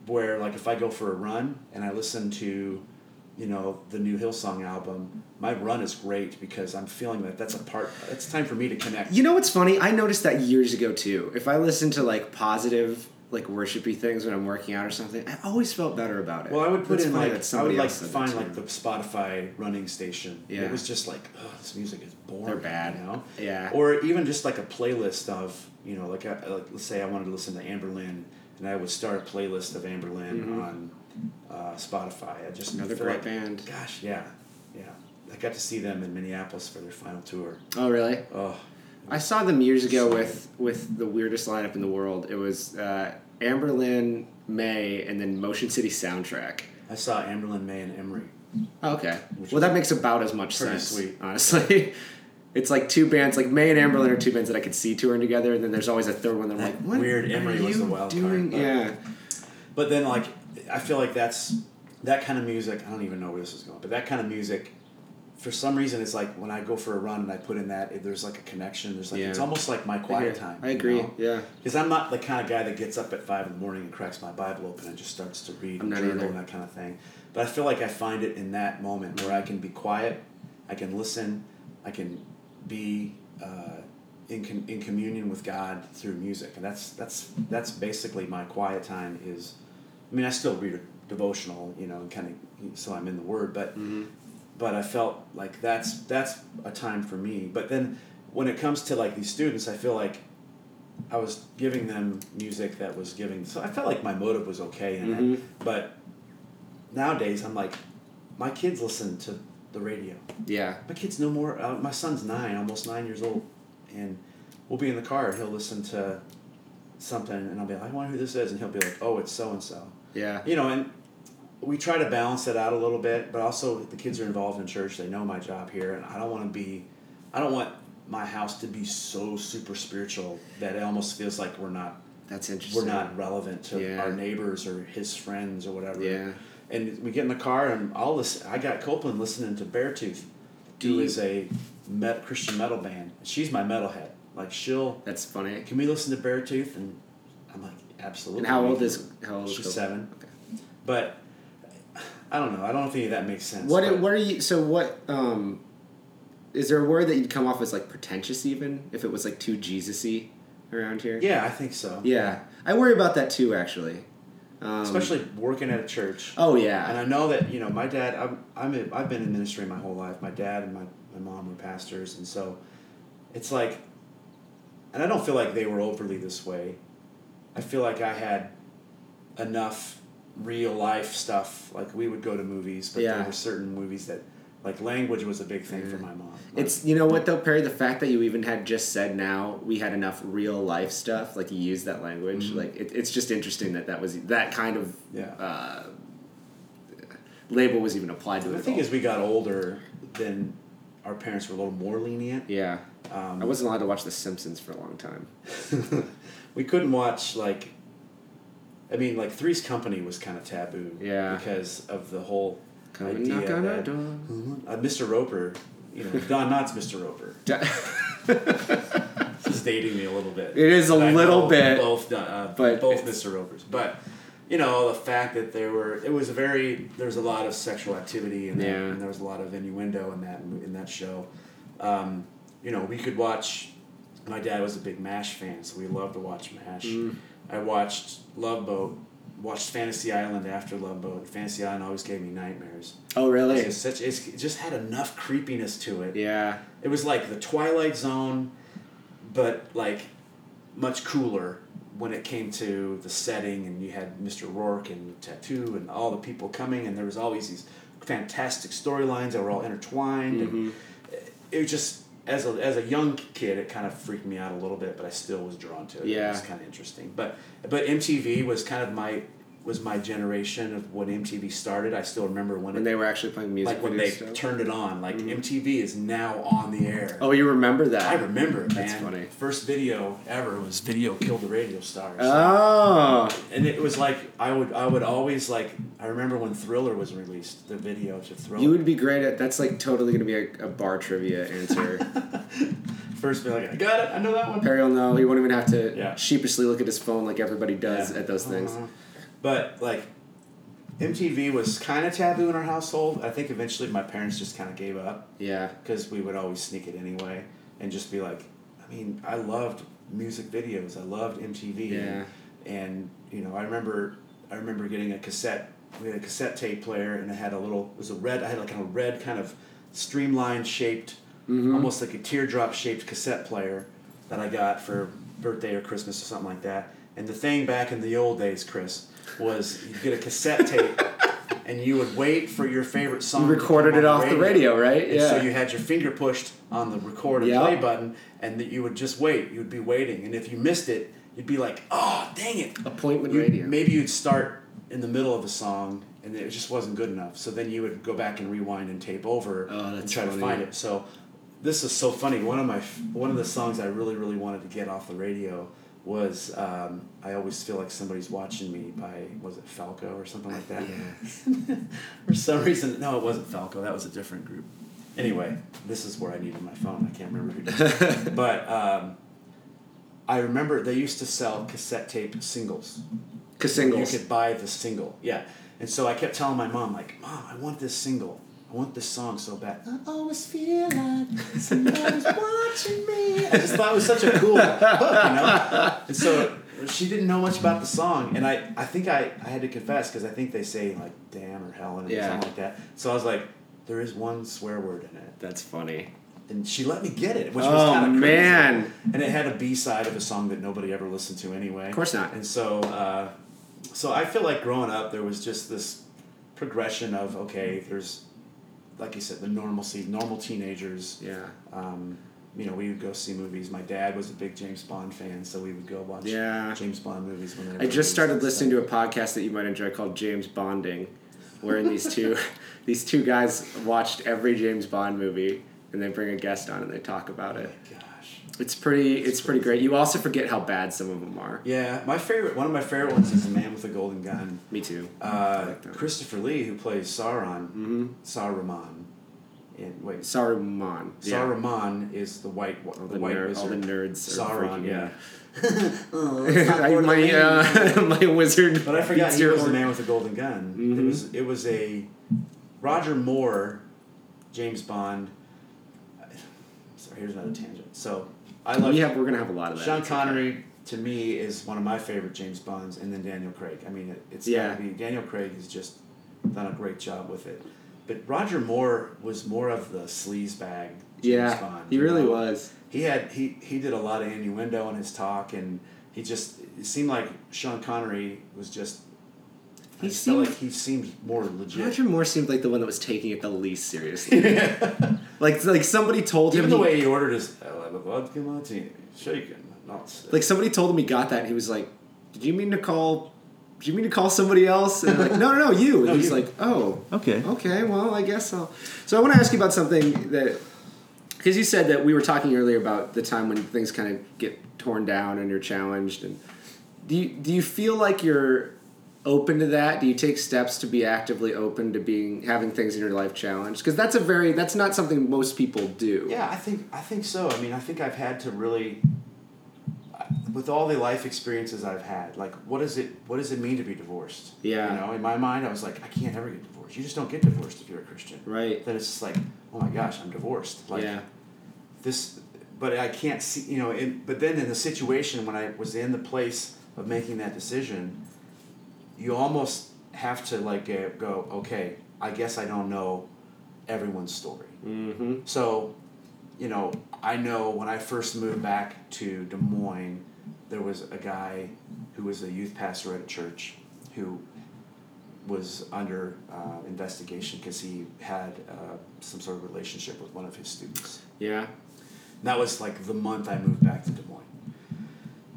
where, like, if I go for a run and I listen to, you know, the new Hillsong album, my run is great because I'm feeling that that's a part. It's time for me to connect. You know what's funny? I noticed that years ago too. If I listen to like positive, like worshipy things when I'm working out or something, I always felt better about it. Well, I would put It's in like I would like find like the Spotify running station. Yeah. It was just like, oh, this music is boring. They're bad. You know. Yeah. Or even just like a playlist of you know like, a, like let's say I wanted to listen to Anberlin and I would start a playlist of Anberlin Mhm. on uh, Spotify. I just Another great like, band. Gosh, yeah, yeah. I got to see them in Minneapolis for their final tour. Oh really? Oh, I saw them years ago with with the weirdest lineup in the world. It was uh, Amber Lynn, Mae, and then Motion City Soundtrack. I saw Amber Lynn, Mae, and Emery. Oh, okay. Which Well, that makes about as much sense, sweet. honestly. It's like two bands, like Mae and Anberlin are two bands that I could see touring together, and then there's always a third one that I'm That like, what weird Emery was the wild card, doing? but- yeah, But then, like, I feel like that's that kind of music. I don't even know where this is going, but that kind of music, for some reason, it's like when I go for a run and I put in that, there's like a connection. There's like it's almost like my I, quiet agree. time. I you agree. know? Yeah, Because I'm not the kind of guy that gets up at five in the morning and cracks my Bible open and just starts to read I'm and journal either. and that kind of thing. But I feel like I find it in that moment where I can be quiet, I can listen, I can be uh, in com- in communion with God through music, and that's that's that's basically my quiet time. Is I mean I still read a devotional, you know, and kind of so I'm in the Word, but Mm-hmm. But I felt like that's that's a time for me. But then when it comes to like these students, I feel like I was giving them music that was giving. So I felt like my motive was okay in Mhm. it. But nowadays, I'm like, my kids listen to the radio. yeah, My kids know more. Uh, my son's nine, almost nine years old, and we'll be in the car and he'll listen to something, and I'll be like, I wonder who this is, and he'll be like, Oh, it's so and so. yeah, You know, and we try to balance it out a little bit, but also the kids are involved in church. They know my job here, and I don't want to be, I don't want my house to be so super spiritual that it almost feels like we're not that's interesting. we're not relevant to Yeah. our neighbors or his friends or whatever. Yeah. And we get in the car and all this. I got Copeland listening to Beartooth, Do who is a met, Christian metal band. She's my metalhead. Like she'll, That's funny. can we listen to Beartooth? And I'm like, absolutely. And how old is how old She's Copeland? seven. Okay. But I don't know. I don't know if any of that makes sense. What but- what are you? So what? Um, is there a word that you'd come off as like pretentious even if it was like too Jesusy around here? Yeah, I think so. Yeah, I worry about that too actually. Um, Especially working at a church. Oh yeah. And. I know that you know my dad. I'm, I'm a, I've been in ministry my whole life. My dad and my, my mom were pastors, and so it's like, and I don't feel like they were overly this way. I feel like I had enough real life stuff. Like we would go to movies, but Yeah. there were certain movies that, like language was a big thing for my mom. It's you know what though Perry the fact that you even had just said now we had enough real life stuff like you used that language Mhm. like it, it's just interesting that that was that kind of yeah. uh, label was even applied to it. I think all. as we got older, then our parents were a little more lenient. yeah Um, I wasn't allowed to watch The Simpsons for a long time. we couldn't watch like I mean like Three's Company was kind of taboo Yeah. because of the whole Come idea knock on that door. uh, Mr. Roper you know Don Knotts Mr. Roper this is dating me a little bit It is a little bit, both uh, but both Mr. Ropers but you know the fact that there were it was a very there was a lot of sexual activity and, Yeah. and there was a lot of innuendo in that in that show um, you know we could watch my dad was a big MASH fan, so we loved to watch MASH. Mm. I watched Love Boat, watched Fantasy Island after Love Boat. Fantasy Island always gave me nightmares. Oh really? It's such it's, it just had enough creepiness to it. Yeah. It was like the Twilight Zone, but like much cooler when it came to the setting, and you had Mr. Roarke and Tattoo and all the people coming, and there was always these fantastic storylines that were all intertwined, and Mhm. it was just as a as a young kid, it kind of freaked me out a little bit, but I still was drawn to it. Yeah. it was kind of interesting. But but MTV was kind of my was my generation of when MTV started. I still remember when, When it, they were actually playing music. like when they stuff. turned it on. Like Mhm. MTV is now on the air. Oh, you remember that? I remember, it, That's man. funny. First video ever was "Video Killed the Radio Stars," Oh. and it was like I would I would always like I remember when Thriller was released, the video to Thriller. You would be great at. That's like totally gonna be a, a bar trivia answer. First, be like, I got it, I know that one. Perry will know. He won't even have to Yeah. sheepishly look at his phone like everybody does Yeah. at those things. Uh-huh. But like, MTV was kind of taboo in our household. I think eventually my parents just kind of gave up Yeah. because we would always sneak it anyway and just be like, I mean, I loved music videos. I loved MTV. Yeah. And you know, I remember, I remember getting a cassette. We had a cassette tape player, and it had a little. It was a red. I had like a red kind of streamlined shaped, Mhm. almost like a teardrop shaped cassette player that I got for birthday or Christmas or something like that. And the thing back in the old days, Chris, was you get a cassette tape. And you would wait for your favorite song. You recorded it off the radio, right? and Yeah. so you had your finger pushed on the record and Yep. play button, and that you would just wait. You would be waiting, and if you missed it, you'd be like, "Oh, dang it!" Appointment You- radio. Maybe you'd start in the middle of a song, and it just wasn't good enough. So then you would go back and rewind and tape over Oh, and try to find it. So this is so funny. One of my one of the songs I really really wanted to get off the radio was um, I always feel like somebody's watching me by was it Falco or something like that. Yeah. For some reason, no, it wasn't Falco. That was a different group. Anyway, this is where I needed my phone. I can't remember who did. it. but um, I remember they used to sell cassette tape singles. Cause You could buy the single, yeah. And so I kept telling my mom, like, Mom, I want this single. I want this song so bad. I always feel like somebody's watching me. I just thought it was such a cool hook, you know. And so she didn't know much about the song, and I, I think I, I had to confess because I think they say like "damn" or "hell" and Yeah. something like that. So I was like, there is one swear word in it, That's funny. and she let me get it, which was Oh kind of crazy. man. and it had a B side of a song that nobody ever listened to anyway. Of course not. And so, uh, so I feel like growing up, there was just this progression of okay, there's, like you said, the normalcy, normal teenagers. Yeah. Um, you know, we would go see movies. My dad was a big James Bond fan, so we would go watch Yeah. James Bond movies when. I just started listening to a podcast that you might enjoy called James Bonding, wherein these two these two guys watched every James Bond movie and they bring a guest on and they talk about it. It's pretty it's pretty great. You also forget how bad some of them are. Yeah, my favorite, one of my favorite ones is The Man with a Golden Gun. Me too. Uh, like. Christopher Lee, who plays Sauron, Mm-hmm. Saruman. In, wait, Saruman. Yeah. Saruman is the white. All the, the, white ner- wizard. all the nerds Sauron, yeah. oh, I- my uh, my wizard. but I forgot he was the man with the golden gun. It Mhm. was it was a Roger Moore, James Bond. Sorry, here's another tangent. So I love We have we're gonna have a lot of that. Sean Connery. To me, is one of my favorite James Bonds, and then Daniel Craig. I mean, it, it's Yeah. be Daniel Craig has just done a great job with it. But Roger Moore was more of the sleaze bag. James Yeah, Bond, he really know? was. he had he he did a lot of innuendo in his talk and he just it seemed like Sean Connery was just He I seemed- like he seemed more legit. Roger Moore seemed like the one that was taking it the least seriously. like like somebody told him Even the he- way he ordered his "I'll have a vodka martini, shaken, not stirred." like somebody told him he got that and he was like, Did you mean to call did you mean to call somebody else? And like, no, no, no, you. And No, he's you. like, oh, okay. okay, well, I guess I'll. So I want to ask you about something that, because you said that we were talking earlier about the time when things kind of get torn down and you're challenged. And do you, do you feel like you're open to that? Do you take steps to be actively open to being having things in your life challenged? Because that's a very that's not something most people do. Yeah, I think I think so. I mean, I think I've had to really, with all the life experiences I've had, like what does it what does it mean to be divorced? Yeah. You know, in my mind, I was like, I can't ever get divorced. You just don't get divorced if you're a Christian. Right. Then it's just like, oh my gosh, I'm divorced. Like yeah. this, but I can't see. You know, in, but then in the situation when I was in the place of making that decision, you almost have to like uh, go, okay, I guess I don't know everyone's story. Mm-hmm. So, you know, I know when I first moved back to Des Moines, there was a guy who was a youth pastor at a church who was under uh, investigation because he had uh, some sort of relationship with one of his students. Yeah. And that was like the month I moved back to Des Moines.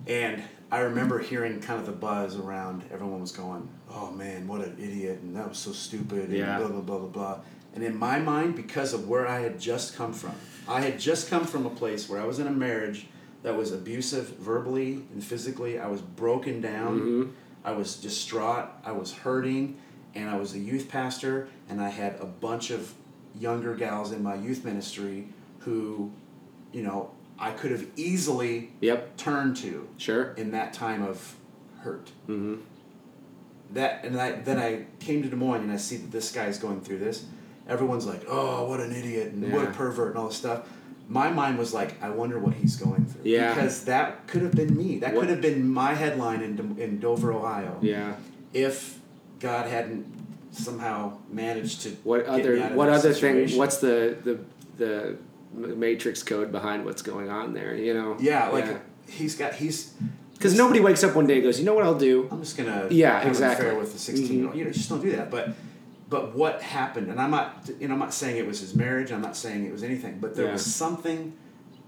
And I remember hearing kind of the buzz around. Everyone was going, "Oh man, what an idiot!" and that was so stupid. And Yeah. blah blah blah blah blah. And in my mind, because of where I had just come from, I had just come from a place where I was in a marriage that was abusive verbally and physically. I was broken down. Mhm. I was distraught. I was hurting, and I was a youth pastor, and I had a bunch of younger gals in my youth ministry who, you know, I could have easily Yep. turned to Sure. in that time of hurt. Mm-hmm. That and I then I came to Des Moines and I see that this guy's going through this. Everyone's like, "Oh, what an idiot and what a pervert and all this stuff." My mind was like, "I wonder what he's going through." Yeah. Because that could have been me. That What- could have been my headline in in Dover, Ohio. Yeah. If God hadn't somehow managed to What other what other thing? What's the the the matrix code behind what's going on there? You know. yeah, like he's got he's Because nobody wakes up one day and goes, you know what I'll do? I'm just gonna Yeah, have exactly. an with the 16 year old. You know, just don't do that. But but what happened? And I'm not you know I'm not saying it was his marriage. I'm not saying it was anything. But there Yeah. was something,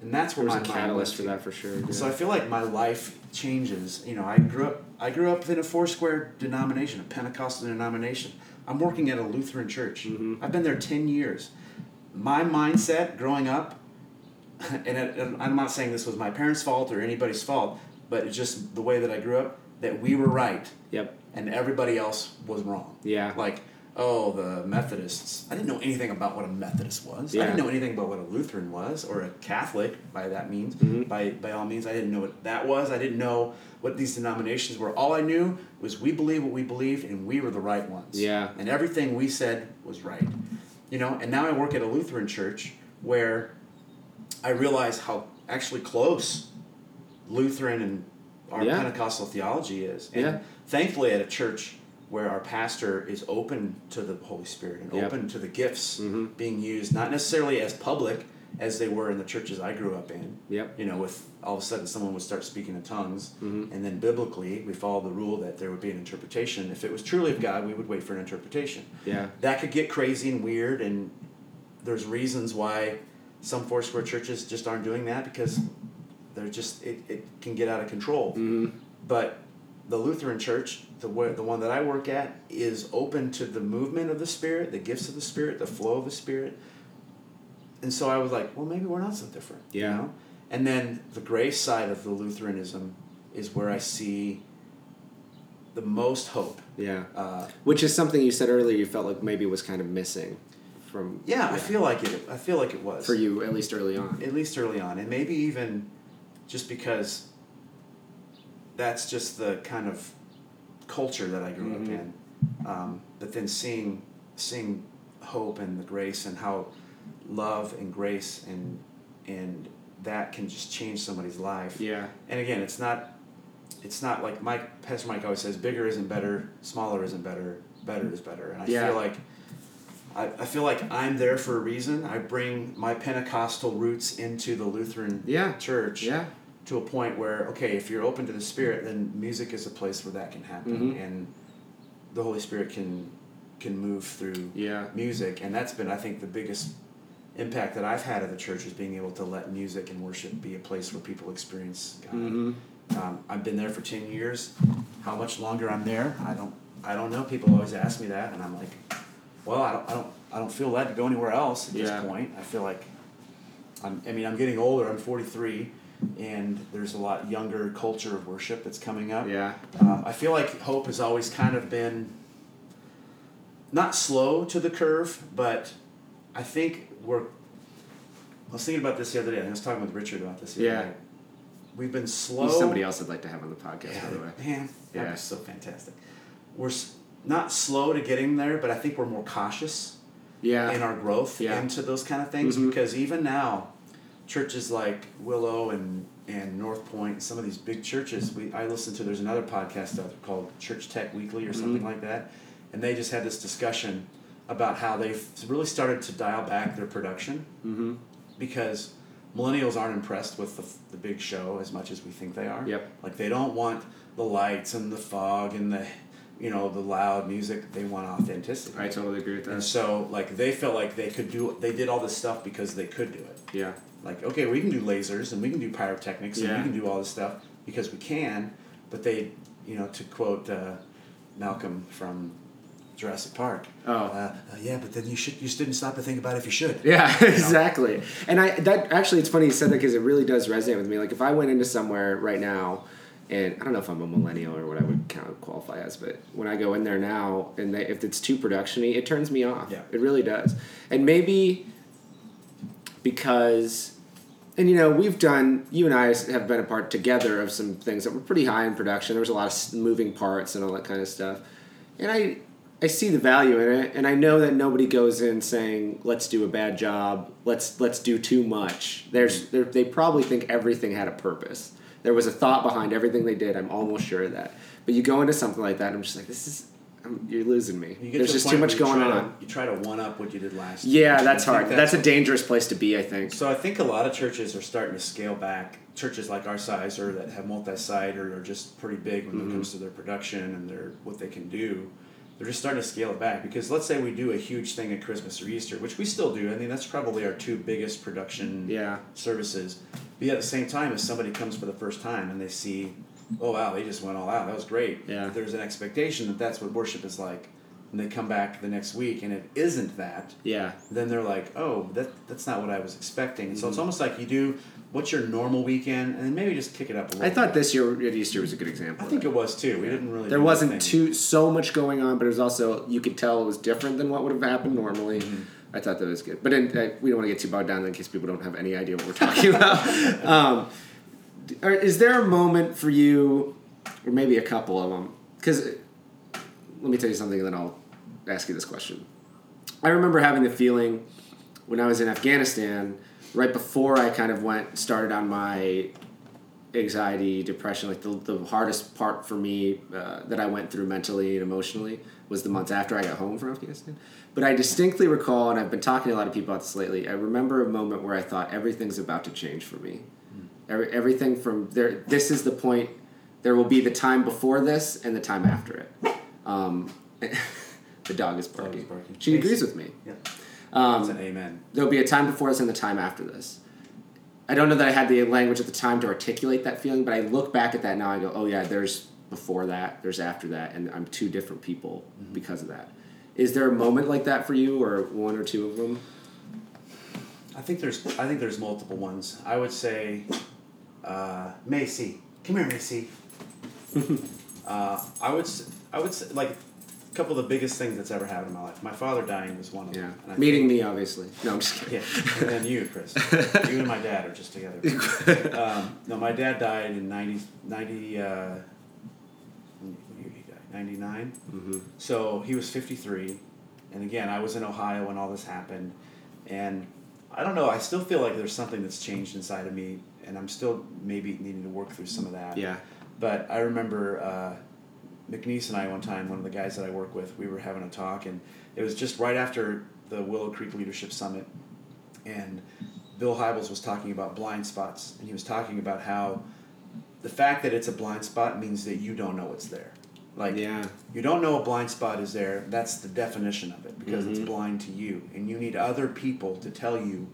and that's where There's my a catalyst for that for sure. yeah. So I feel like my life changes. You know, I grew up I grew up in a Foursquare denomination, a Pentecostal denomination. I'm working at a Lutheran church. Mhm. I've been there ten years. My mindset growing up and, it, I'm not saying this was my parents' fault or anybody's fault, but it's just the way that I grew up that we were right Yep. and everybody else was wrong. Yeah. Like, oh, the Methodists. I didn't know anything about what a Methodist was. Yeah. I didn't know anything about what a Lutheran was or a Catholic by that means. Mm-hmm. By by all means, I didn't know what that was. I didn't know what these denominations were. All I knew was we believe what we believed and we were the right ones. Yeah. And everything we said was right. You know, and now I work at a Lutheran church where I realize how actually close Lutheran and our Yeah. Pentecostal theology is. And Yeah. thankfully at a church where our pastor is open to the Holy Spirit and Yep. open to the gifts Mhm. being used, not necessarily as public as they were in the churches I grew up in. Yep. You know, with all of a sudden someone would start speaking in tongues, Mhm. and then biblically we follow the rule that there would be an interpretation. If it was truly of God, we would wait for an interpretation. Yeah. That could get crazy and weird, and there's reasons why some Foursquare churches just aren't doing that because they're just it, it can get out of control. Mhm. But the Lutheran Church, the the one that I work at, is open to the movement of the Spirit, the gifts of the Spirit, the flow of the Spirit. And so I was like, well, maybe we're not so different. you Yeah. know? And then the grace side of the Lutheranism is where I see the most hope. Yeah. Uh, Which is something you said earlier. You felt like maybe was kind of missing from. yeah, I feel like it. I feel like it was for you at least early on. at least early on, and maybe even just because that's just the kind of culture that I grew up Mhm. in. Um, but then seeing seeing hope and the grace and how love and grace and and that can just change somebody's life. Yeah. And again, it's not it's not like Mike Pastor Mike always says bigger isn't better, smaller isn't better, better is better. And I Yeah. feel like I, I feel like I'm there for a reason. I bring my Pentecostal roots into the Lutheran Yeah. church Yeah. to a point where okay, if you're open to the Spirit, then music is a place where that can happen, Mhm. and the Holy Spirit can can move through Yeah. music, and that's been I think the biggest impact that I've had at the church is being able to let music and worship be a place where people experience God. Mm-hmm. Um, I've been there for ten years. How much longer I'm there, I don't I don't know. People always ask me that, and I'm like, well, I don't I don't I don't feel led to go anywhere else at Yeah. this point. I feel like I'm, I mean I'm getting older. I'm 43, and there's a lot younger culture of worship that's coming up. Yeah. Um, I feel like Hope has always kind of been not slow to the curve, but I think we're. I was thinking about this the other day. I was talking with Richard about this. The Yeah. Day. We've been slow. He's somebody else I'd like to have on the podcast, by the way. Man, Yeah. that was so fantastic. We're not slow to getting there, but I think we're more cautious Yeah. in our growth Yeah. into those kind of things Mhm. because even now, churches like Willow and and North Point, some of these big churches, we I listen to. There's another podcast out there called Church Tech Weekly or something Mhm. like that, and they just had this discussion about how they've really started to dial back their production mm-hmm. because millennials aren't impressed with the, the big show as much as we think they are. Yep. Like they don't want the lights and the fog and the, you know, the loud music. They want authenticity. I totally agree with that And so like they felt like they could do they did all this stuff because they could do it. Yeah. Like okay, we can do lasers and we can do pyrotechnics and we can do all this stuff because we can, but they, you know, to quote uh, Malcolm from Jurassic Park. Oh. Uh, uh, yeah, but then you should you didn't stop to think about if you should. Yeah, exactly. And I that actually it's funny you said that because it really does resonate with me. Like if I went into somewhere right now, and I don't know if I'm a millennial or what I would kind of qualify as, but when I go in there now and they, if it's too productiony, it turns me off. Yeah. It really does. And maybe because and you know we've done you and i have been a part together of some things that were pretty high in production there was a lot of moving parts and all that kind of stuff and i i see the value in it and i know that nobody goes in saying let's do a bad job. Let's let's do too much. There's there, they probably think everything had a purpose. There was a thought behind everything they did. I'm almost sure of that. But you go into something like that i'm just like this is I'm, you're losing me. You there's just too much going on To, you try to one up what you did last. yeah that's hard. That's a dangerous place to be i think. So I think a lot of churches are starting to scale back. Churches like our size or that have multi-site or are just pretty big when Mm-hmm. it comes to their production and their what they can do. They're just starting to scale it back because let's say we do a huge thing at Christmas or Easter, which we still do. I mean, that's probably our two biggest production yeah services. But at the same time, if somebody comes for the first time and they see, oh wow, they just went all out, that was great. Yeah. There's an expectation that that's what worship is like. and they come back the next week and it isn't that, Yeah. then they're like, oh, that that's not what I was expecting. So Mm-hmm. it's almost like you do what's your normal weekend, and then maybe just kick it up a little. I thought this year at Easter was a good example. I think it was too. We didn't really. there wasn't too so much going on, but it was also you could tell it was different than what would have happened normally. Mm-hmm. I thought that was good, but in, uh, we don't want to get too bogged down in case people don't have any idea what we're talking about. Um, is there a moment for you, or maybe a couple of them? Because let me tell you something, and then I'll ask you this question. I remember having the feeling when I was in Afghanistan, right before I kind of went started on my anxiety, depression. Like the, the hardest part for me uh, that I went through mentally and emotionally was the months after I got home from Afghanistan. But I distinctly recall, and I've been talking to a lot of people about this lately. I remember a moment where I thought everything's about to change for me. Every, everything from there. This is the point. There will be the time before this and the time after it. Um, the dog is barking. barking. She Thanks. agrees with me. Yeah. Um, That's an amen. there'll be a time before this and the time after this. I don't know that I had the language at the time to articulate that feeling, but I look back at that now. And I go, oh yeah, there's before that, there's after that, and I'm two different people because of that. Is there a moment like that for you, or one or two of them? I think there's I think there's multiple ones. I would say, uh, Macy, come here, Macy. uh, I would I would say, like couple of the biggest things that's ever happened in my life. My father dying was one of Yeah, them. I meeting me, obviously. No, I'm just kidding. Yeah, and then you, Chris. you and my dad are just together. Um, no, my dad died in 90, 90 uh, what year he died? 99? Mhm. So he was 53. And again, I was in Ohio when all this happened. And I don't know, I still feel like there's something that's changed inside of me. And I'm still maybe needing to work through some of that. Yeah, But I remember uh, McNeese and I one time, one of the guys that I work with, we were having a talk, and it was just right after the Willow Creek Leadership Summit, and Bill Hybels was talking about blind spots, and he was talking about how the fact that it's a blind spot means that you don't know it's there. Like yeah, you don't know a blind spot is there. That's the definition of it because it's Mhm. blind to you, and you need other people to tell you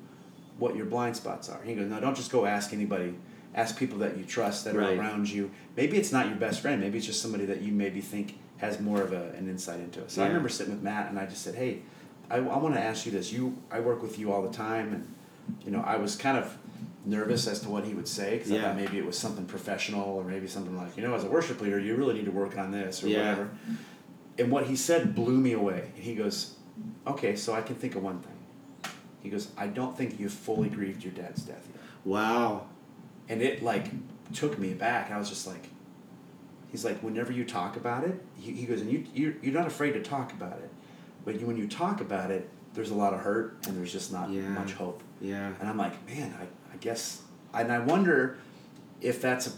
what your blind spots are. He goes, no, don't just go ask anybody. Ask people that you trust that Right. are around you. Maybe it's not your best friend. Maybe it's just somebody that you maybe think has more of a, an insight into it. So I remember sitting with Matt, and I just said, hey, I, I want to ask you this. You, I work with you all the time, and you know, I was kind of nervous as to what he would say because I thought maybe it was something professional or maybe something like, you know, as a worship leader, you really need to work on this or Yeah. whatever. And what he said blew me away. And he goes, okay, so I can think of one thing. He goes, I don't think you've fully grieved your dad's death yet. wow, And it like took me back. I was just like, he's like, whenever you talk about it, he, he goes, and you, you're, you're not afraid to talk about it. But you, when you talk about it, there's a lot of hurt and there's just not Yeah. much hope. yeah, And I'm like, man, I, I guess, and I wonder if that's a,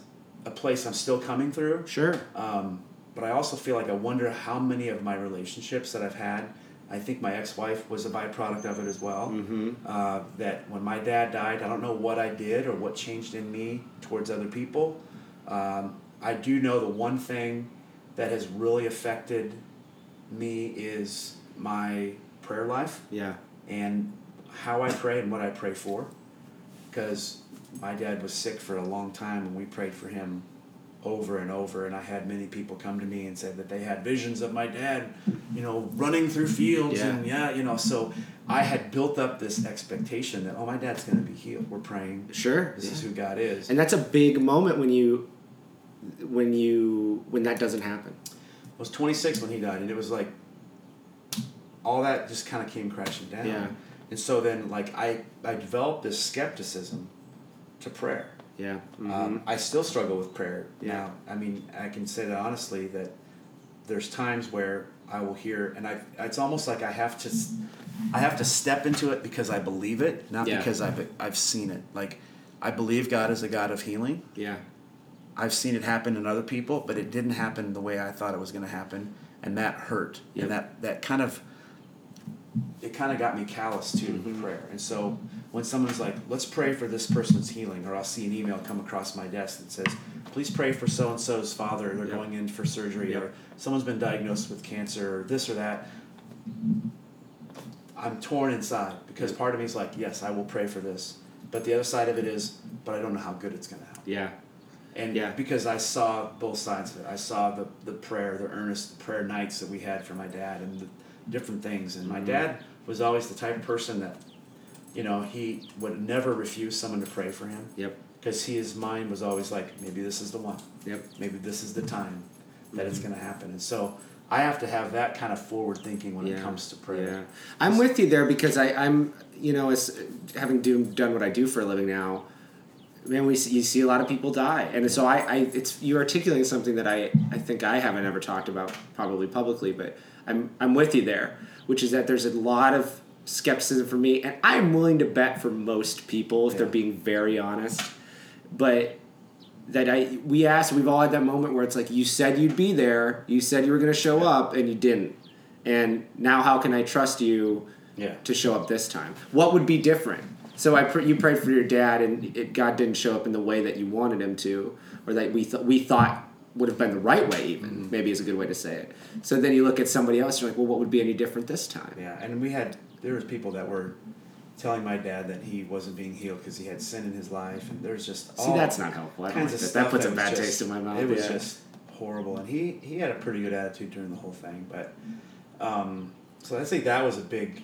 a place I'm still coming through. sure, Um, but I also feel like I wonder how many of my relationships that I've had. I think my ex-wife was a byproduct of it as well. mm-hmm. Uh, that when my dad died, I don't know what I did or what changed in me towards other people. Um, I do know the one thing that has really affected me is my prayer life yeah, and how I pray and what I pray for. Because my dad was sick for a long time and we prayed for him over and over. And I had many people come to me and said that they had visions of my dad, you know, running through fields Yeah. and yeah, you know. So I had built up this expectation that, oh, my dad's going to be healed. We're praying. sure. This yeah. is who God is. And that's a big moment when you, when you, when that doesn't happen. I was 26 when he died, and it was like all that just kind of came crashing down. Yeah. And so then, like, I, I developed this skepticism to prayer. Yeah. Um, mhm. I still struggle with prayer Yeah. now. I mean, I can say that honestly that there's times where I will hear, and I it's almost like I have to, I have to step into it because I believe it, not Yeah. because I've I've seen it. Like, I believe God is a God of healing. yeah. I've seen it happen in other people, but it didn't happen the way I thought it was going to happen, and that hurt. Yep. And that that kind of it kind of got me callous to Mhm. prayer. And so when someone's like, "Let's pray for this person's healing," or I'll see an email come across my desk that says, "Please pray for so and so's father. They're Yep. going in for surgery, Yep. or someone's been diagnosed with cancer, or this or that." I'm torn inside because part of me is like, "Yes, I will pray for this," but the other side of it is, "But I don't know how good it's going to help." Yeah. And Yeah. because I saw both sides of it, I saw the, the prayer, the earnest prayer nights that we had for my dad and the different things. And my Mm-hmm. dad was always the type of person that, you know, he would never refuse someone to pray for him Yep. because his mind was always like, maybe this is the one. Yep. Maybe this is the time that Mm-hmm. it's going to happen. And so I have to have that kind of forward thinking when Yeah. it comes to prayer. Yeah, I'm with you there because I, I'm, you know, as having do, done what I do for a living now, man, we see, you see a lot of people die, and so I, I, it's you're articulating something that I, I think I haven't ever talked about probably publicly, but I'm, I'm with you there, which is that there's a lot of skepticism for me, and I'm willing to bet for most people if they're being very honest, but that I we asked we've all had that moment where it's like you said you'd be there, you said you were going to show up, and you didn't, and now how can I trust you Yeah. to show up this time? What would be different? So I pr- you prayed for your dad, and it, God didn't show up in the way that you wanted him to, or that we thought we thought would have been the right way. Even mm-hmm. maybe is a good way to say it. So then you look at somebody else, you're like, well, what would be any different this time? Yeah, and we had there was people that were telling my dad that he wasn't being healed because he had sin in his life, and there's just See, all that's not helpful. I kinds like of that. stuff That puts a bad just- taste in my mouth. It was yeah. just horrible, and he he had a pretty good attitude during the whole thing, but um, so I'd say that was a big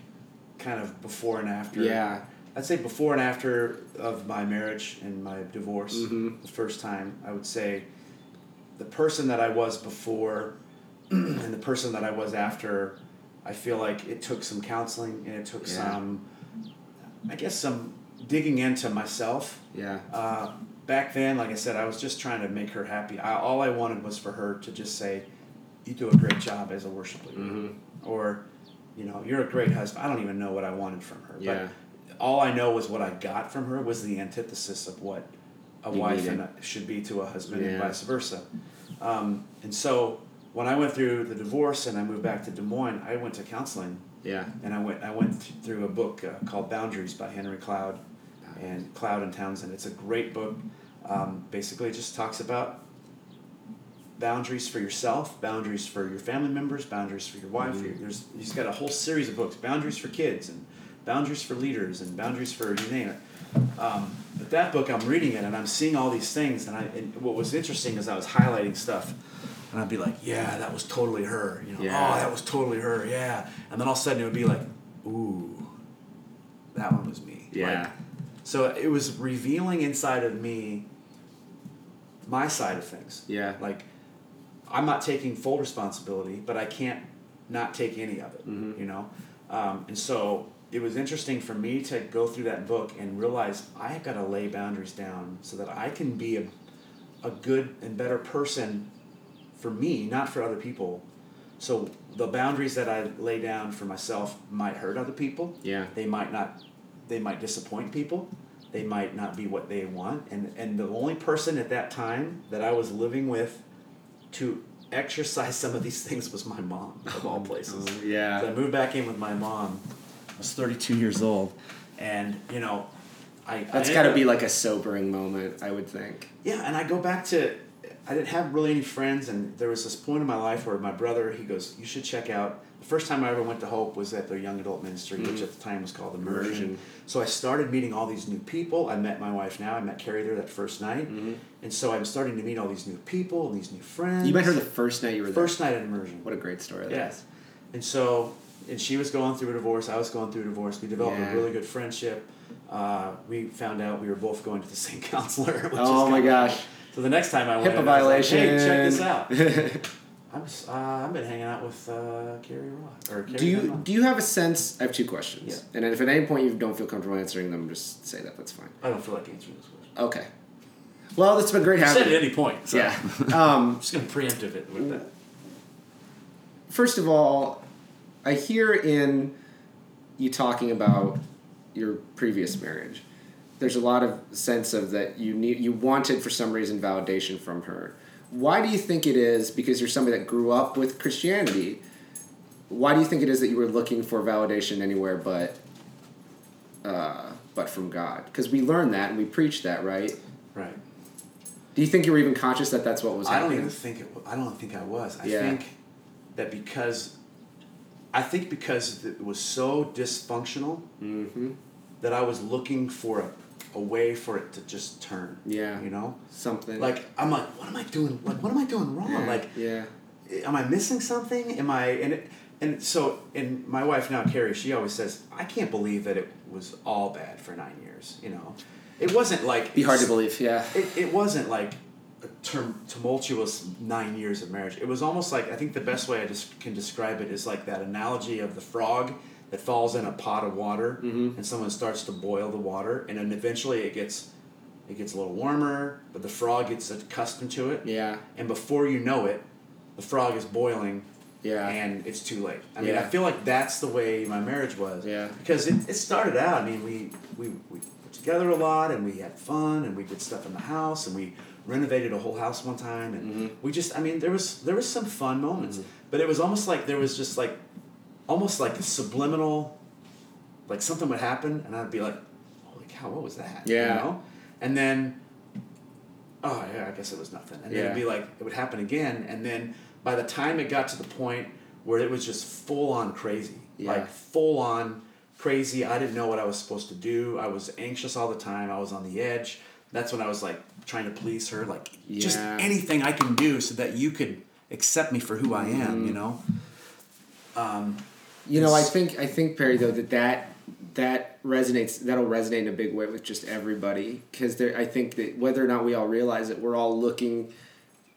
kind of before and after. yeah. I'd say before and after of my marriage and my divorce, Mhm. the first time, I would say the person that I was before and the person that I was after, I feel like it took some counseling and it took Yeah. some, I guess, some digging into myself. Yeah. Uh, back then, like I said, I was just trying to make her happy. I, all I wanted was for her to just say, "You do a great job as a worship leader," Mhm. or, "You know, you're a great husband." I don't even know what I wanted from her, Yeah. but all I know was what I got from her was the antithesis of what a You wife and a, should be to a husband and vice versa. Um, and so when I went through the divorce and I moved back to Des Moines, I went to counseling Yeah. and I went I went th- through a book uh, called Boundaries by Henry Cloud and Cloud and Townsend. It's a great book. Um, basically, it just talks about boundaries for yourself, boundaries for your family members, boundaries for your wife. Mhm. There's he's got a whole series of books: boundaries for kids and boundaries for leaders and boundaries for you name it. Um, but that book, I'm reading it and I'm seeing all these things, and I and what was interesting is I was highlighting stuff. And I'd be like, yeah, that was totally her. You know, Yeah. oh, that was totally her. Yeah. And then all of a sudden it would be like, ooh, that one was me. Yeah. Like, so it was revealing inside of me my side of things. Yeah. Like, I'm not taking full responsibility, but I can't not take any of it. Mhm. You know, um, and so it was interesting for me to go through that book and realize I have got to lay boundaries down so that I can be a, a good and better person for me, not for other people. So the boundaries that I lay down for myself might hurt other people. Yeah. They might not. They might disappoint people. They might not be what they want. And and the only person at that time that I was living with to exercise some of these things was my mom of all places. Oh, yeah. So I moved back in with my mom. I was 32 years old, and you know, I That's got to be like a sobering moment, I would think. yeah, and I go back to I didn't have really any friends, and there was this point in my life where my brother he goes, "You should check out." The first time I ever went to Hope was at their young adult ministry, which Mhm. at the time was called Immersion. Immersion. So I started meeting all these new people. I met my wife now. I met Carrie there that first night, Mhm. and so I'm starting to meet all these new people and these new friends. You met her the first night you were there. first night at Immersion. What a great story. that Yes. is. And so, and she was going through a divorce. I was going through a divorce. We developed Yeah. a really good friendship. Uh, we found out we were both going to the same counselor. Oh my gosh. So the next time I went, HIPAA I was like, violation. hey, check this out. I'm, uh, I've been hanging out with uh, Carrie Roth. Or Carrie do you do you have a sense? I have two questions. Yeah. And if at any point you don't feel comfortable answering them, just say that. That's fine. I don't feel like answering this question. Okay. Well, it's been great You said at any point. So Yeah. I'm Um, just going to preemptive it with that. first of all, I hear in you talking about your previous marriage. There's a lot of sense of that you need you wanted for some reason validation from her. Why do you think it is? Because you're somebody that grew up with Christianity. Why do you think it is that you were looking for validation anywhere but uh, but from God? Because we learn that and we preach that, right? Right. Do you think you were even conscious that that's what was I don't happening? even think it. I don't think I was. I Yeah. think that because, I think because it was so dysfunctional Mm-hmm. that I was looking for a a way for it to just turn. Yeah. You know? Something Like I'm like, what am I doing? Like what am I doing wrong? yeah, Like yeah, am I missing something? Am I and it, and so and my wife now Carrie she always says I can't believe that it was all bad for nine years. You know, it wasn't like be hard to believe. Yeah, It, it wasn't like a term, tumultuous nine years of marriage. It was almost like I think the best way I just can describe it is like that analogy of the frog that falls in a pot of water Mm-hmm. and someone starts to boil the water and then eventually it gets it gets a little warmer, but the frog gets accustomed to it yeah, and before you know it, the frog is boiling, yeah, and it's too late. I mean, Yeah. I feel like that's the way my marriage was. Yeah. Because it, it started out. I mean, we we we were together a lot, and we had fun, and we did stuff in the house, and we renovated a whole house one time, and Mm-hmm. we just. I mean, there was there was some fun moments, but it was almost like there was just like, almost like a subliminal, like something would happen, and I'd be like, holy cow, what was that? Yeah. You know? And then oh yeah, I guess it was nothing. And then it'd be like it would happen again, and then by the time it got to the point where it was just full on crazy, Yeah. like full on crazy. I didn't know what I was supposed to do. I was anxious all the time. I was on the edge. That's when I was like trying to please her, like just anything I can do so that you could accept me for who I am. Mm-hmm. You know. Um, You know, I think I think Perry though that that that resonates that'll resonate in a big way with just everybody because there I think that whether or not we all realize it, we're all looking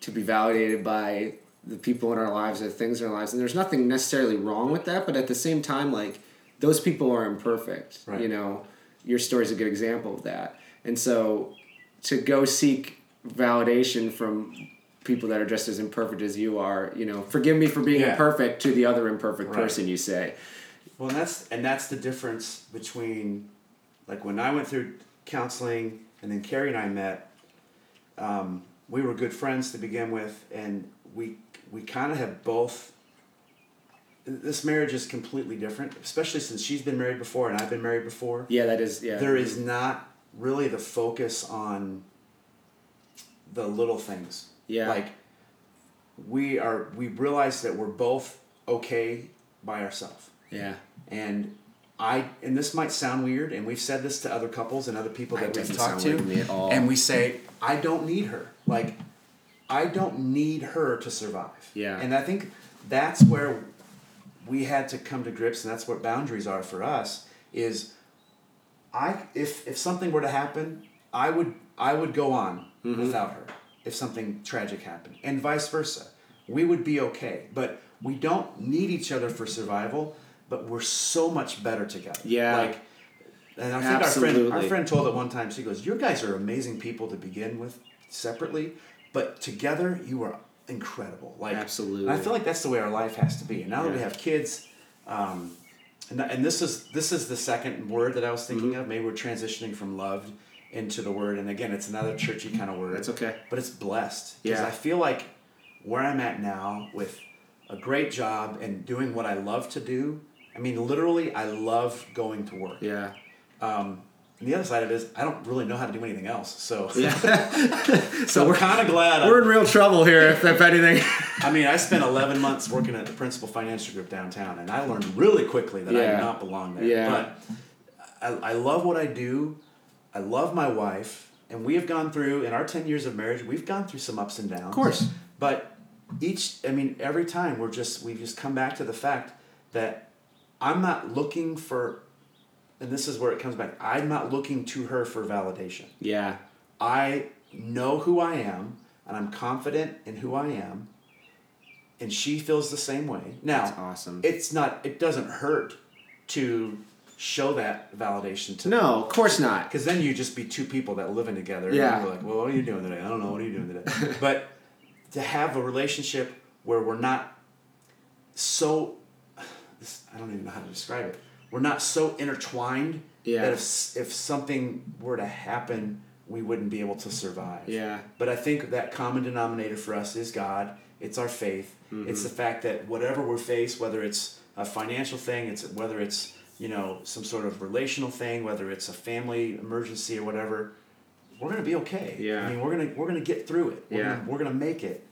to be validated by the people in our lives, the things in our lives, and there's nothing necessarily wrong with that. But at the same time, like those people are imperfect. Right. You know, your story's a good example of that, and so to go seek validation from people that are just as imperfect as you are, you know, forgive me for being Yeah. imperfect to the other imperfect Right. person you say. Well, and that's and that's the difference between, like when I went through counseling and then Carrie and I met. Um, we were good friends to begin with, and we we kind of have both. This marriage is completely different, especially since she's been married before and I've been married before. Yeah, that is yeah. There is not really the focus on the little things. Yeah. Like we are we realize that we're both okay by ourselves. Yeah. And I and this might sound weird, and we've said this to other couples and other people that we've talked to, to me at all. and we say, I don't need her. Like, I don't need her to survive. Yeah. And I think that's where we had to come to grips, and that's what boundaries are for us. Is I if if something were to happen, I would I would go on Mm-hmm. without her if something tragic happened, and vice versa. We would be okay, but we don't need each other for survival. But we're so much better together. Yeah. Like, and I think our friend our friend told at one time she goes, "You guys are amazing people to begin with, separately, but together you are incredible." Like Absolutely. I feel like that's the way our life has to be. And now that we have kids, um, and, and this is this is the second word that I was thinking Mm-hmm. of. Maybe we're transitioning from loved into the word, and again, it's another churchy kind of word. That's okay. But it's blessed because Yeah. I feel like where I'm at now with a great job and doing what I love to do. I mean, literally, I love going to work. Yeah. Um, and the other side of it is I don't really know how to do anything else. So, Yeah. so we're kind of glad. We're in real trouble here, if, if anything. I mean, I spent 11 months working at the Principal Financial Group downtown, and I learned really quickly that I do not belong there. Yeah. But I, I love what I do. I love my wife, and we have gone through, in our 10 years of marriage, we've gone through some ups and downs. Of course. But each, I mean, every time we're just, we've just come back to the fact that I'm not looking for, and this is where it comes back, I'm not looking to her for validation. Yeah. I know who I am and I'm confident in who I am and she feels the same way. Now, That's awesome. it's not it doesn't hurt to show that validation to No, of course not. because then you just be two people that living together Yeah. and you're like, "Well, what are you doing today?" I don't know. What are you doing today? but to have a relationship where we're not so this, I don't even know how to describe it. We're not so intertwined Yeah. that if if something were to happen, we wouldn't be able to survive. Yeah. But I think that common denominator for us is God. It's our faith. Mm-hmm. It's the fact that whatever we're faced, whether it's a financial thing, it's whether it's you know some sort of relational thing, whether it's a family emergency or whatever, we're gonna be okay. Yeah. I mean, we're gonna we're gonna get through it. We're Yeah. Gonna, we're gonna make it.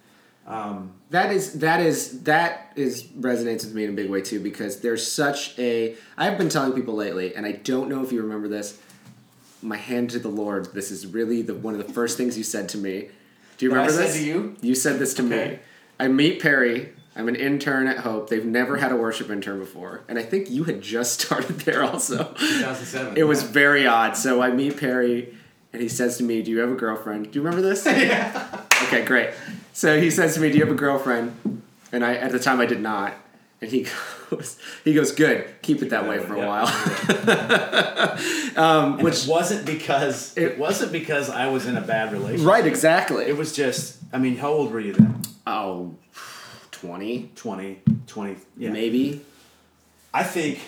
Um, that is that is that is resonates with me in a big way too because there's such a I've been telling people lately and I don't know if you remember this my hand to the Lord. This is really the one of the first things you said to me. Do you That I remember said this? to you? You said this to me. I meet Perry. I'm an intern at Hope. They've never had a worship intern before, and I think you had just started there also. 2007. It was very odd. So I meet Perry, and he says to me, "Do you have a girlfriend?" Do you remember this? yeah. Okay, great. So he says to me, "Do you have a girlfriend?" And I, at the time, I did not. And he goes, "He goes, good. Keep it that way for a Yeah. while." um, which wasn't because it, It- wasn't because I was in a bad relationship. right, exactly. It was just. I mean, how old were you then? oh, 20 20, 20. Yeah. maybe. I think.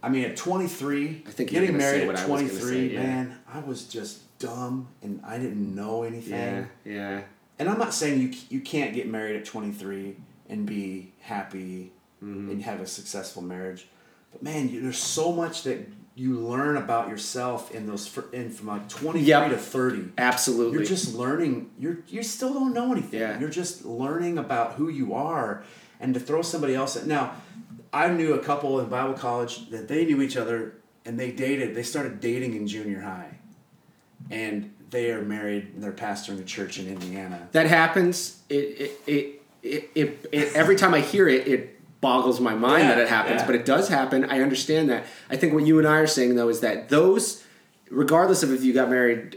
I mean, at 23, I think getting married at I 23, say, yeah. man, I was just dumb and I didn't know anything. Yeah, yeah. And I'm not saying you you can't get married at 23 and be happy Mm-hmm. and have a successful marriage, but man, you, there's so much that you learn about yourself in those in from like 23 Yep. to 30. Absolutely. You're just learning. You're you still don't know anything. Yeah. You're just learning about who you are, and to throw somebody else in. Now, I knew a couple in Bible college that they knew each other and they dated. They started dating in junior high, and they are married and they're pastoring a church in Indiana. that happens. It it, it, it, it, it every time I hear it, it boggles my mind Yeah, that it happens. yeah. But it does happen. I understand that. I think what you and I are saying though is that those, regardless of if you got married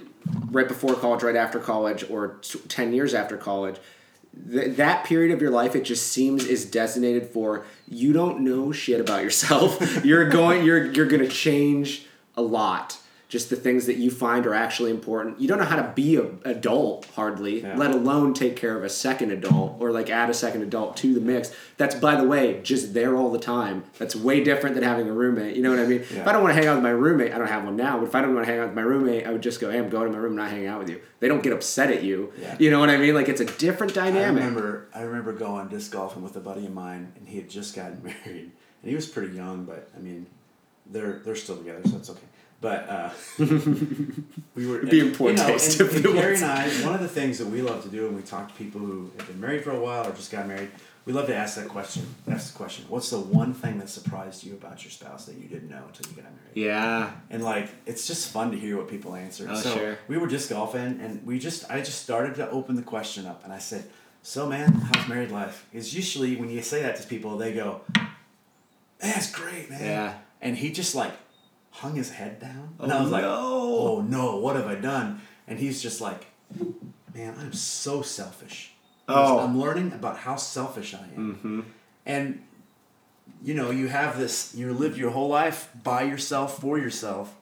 right before college, right after college, or t- ten years after college. Th- that period of your life, it just seems is designated for you don't know shit about yourself. you're going, you're you're gonna change a lot. Just the things that you find are actually important. You don't know how to be an adult hardly, Yeah. let alone take care of a second adult or like add a second adult to the mix. That's by the way, just there all the time. That's way different than having a roommate. You know what I mean? If I don't want to hang out with my roommate, I don't have one now. But if I don't want to hang out with my roommate, I would just go, "Hey, I'm going to my room, and not hanging out with you." They don't get upset at you. Yeah. You know what I mean? Like it's a different dynamic. I remember I remember going disc golfing with a buddy of mine, and he had just gotten married, and he was pretty young, but I mean, they're they're still together, so it's okay. But uh, we were be in poor you know, taste And, and was. and I, one of the things that we love to do when we talk to people who have been married for a while or just got married, we love to ask that question. Ask the question: What's the one thing that surprised you about your spouse that you didn't know until you got married? Yeah. and like it's just fun to hear what people answer. Oh, so sure. we were just golfing, and we just I just started to open the question up, and I said, "So man, how's married life?" Is usually when you say that to people, they go, "That's great, man." Yeah. And he just like hung his head down, and Oh, I was like, no. "Oh no, what have I done?" And he's just like, "Man, I'm so selfish." Oh. I'm learning about how selfish I am, Mm-hmm. and you know, you have this, you live your whole life by yourself for yourself,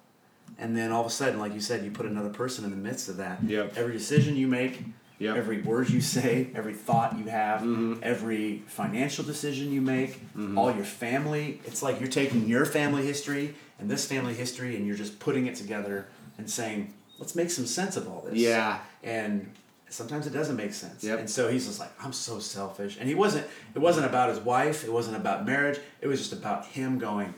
and then all of a sudden, like you said, you put another person in the midst of that. Yep. Every decision you make, Yep. every word you say, every thought you have, Mm-hmm. every financial decision you make, all your family. It's like you're taking your family history and this family history, and you're just putting it together and saying, let's make some sense of all this. Yeah. And sometimes it doesn't make sense. Yep. And so he's just like, I'm so selfish. And he wasn't. It wasn't about his wife. It wasn't about marriage. It was just about him going.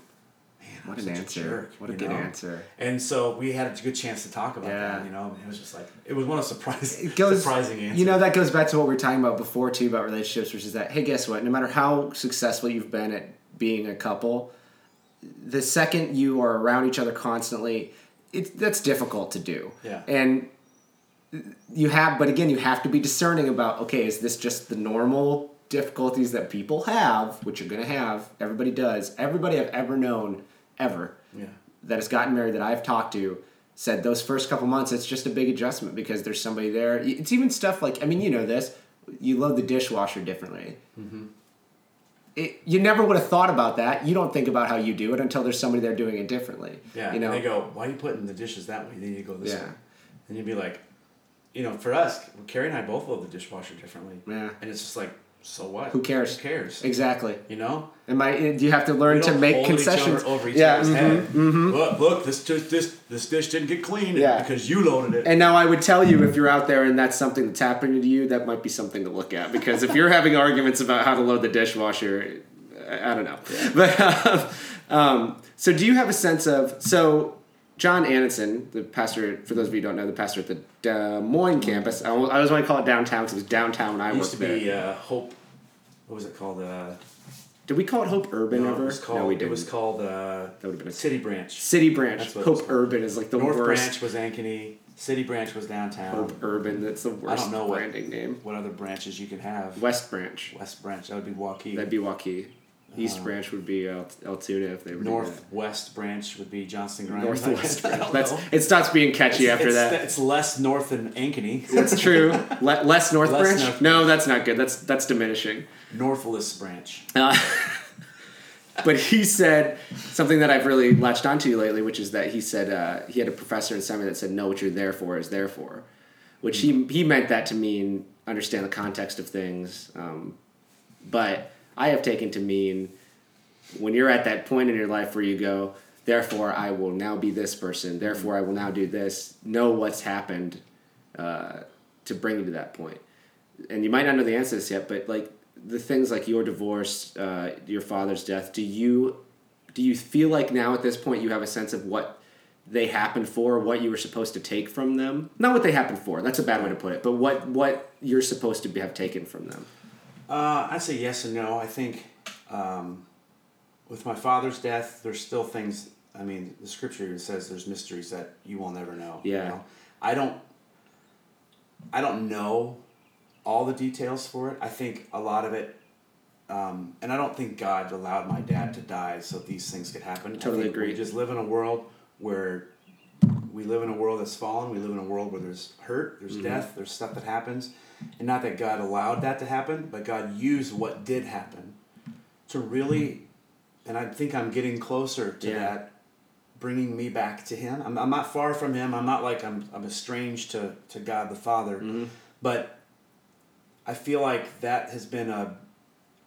Man, What I'm an such answer. A jerk, What a good know? answer. And so we had a good chance to talk about Yeah. that. You know, it was just like it was one of surprise, It goes, surprising answers. You know, that goes back to what we were talking about before too about relationships, which is that hey, guess what? No matter how successful you've been at being a couple, the second you are around each other constantly, it's that's difficult to do. Yeah. And you have, but again, you have to be discerning about okay, is this just the normal difficulties that people have, which you're gonna have, everybody does. Everybody I've ever known, ever, Yeah. that has gotten married that I've talked to said those first couple months it's just a big adjustment because there's somebody there. It's even stuff like I mean you know this. You load the dishwasher differently. Mm-hmm. It, you never would have thought about that. You don't think about how you do it until there's somebody there doing it differently. Yeah. you know. And they go, "Why are you putting the dishes that way? Then you go this Yeah. way." And you'd be like, you know, for us, Carrie and I both load the dishwasher differently. Yeah. And it's just like, so what? Who cares? Who cares? Exactly. You know. Am I? Do you have to learn to make hold each concessions over each yeah. other's mhm, head. mhm. Look, look, this dish, this this dish didn't get clean Yeah. because you loaded it. And now I would tell you if you're out there and that's something that's happening to you, that might be something to look at because if you're having arguments about how to load the dishwasher, I, I don't know. But um, um, so do you have a sense of so John Annenson, the pastor for those of you who don't know, the pastor at the Des Moines campus. I always, want to call it downtown because it was downtown when I It used to there. be uh, Hope. What was it called? Uh, Did we call it Hope Urban No, ever? it was called. no, we it didn't. was called uh, That would've been a- City Branch. City Branch. What it Hope. Urban is like the North worst. Branch was Ankeny. City Branch was downtown. Hope Urban. That's the worst I don't know what- branding name. What other branches you can have? West Branch. West Branch. That would be Waukee. That'd be Waukee. East Uh, Branch would be El- Altoona if they were Northwest Branch would be Johnston Grimes. Northwest Branch. That's it. Starts being catchy It's- after it's, that. It's less north than Ankeny. That's true. Le- less North Less Branch. North no, that's not good. That's that's diminishing. Northless Branch. Uh, but he said something that I've really latched onto lately, which is that he said uh, he had a professor in seminary that said, "Know what you're there for is there for," which he he meant that to mean understand the context of things. Um, but I have taken to mean when you're at that point in your life where you go, therefore I will now be this person. Therefore I will now do this. Know what's happened uh, to bring you to that point. And you might not know the answer to this yet, but like the things like your divorce, uh, your father's death. Do you do you feel like now at this point you have a sense of what they happened for, what you were supposed to take from them? Not what they happened for. That's a bad way to put it. But what what you're supposed to have taken from them. Uh, I'd say yes and no. I think um, with my father's death, there's still things. I mean, the scripture even says there's mysteries that you will never know. you Yeah. know? I don't. I don't know all the details for it. I think a lot of it, um, and I don't think God allowed my dad to die so these things could happen. Totally agree. We just live in a world where we live in a world that's fallen. We live in a world where there's hurt, there's Mm-hmm. death, there's stuff that happens, and not that God allowed that to happen, but God used what did happen to really, and I think I'm getting closer to Yeah. that, bringing me back to Him. I'm, I'm not far from Him. I'm not like I'm I'm estranged to to God the Father, Mm-hmm. but I feel like that has been a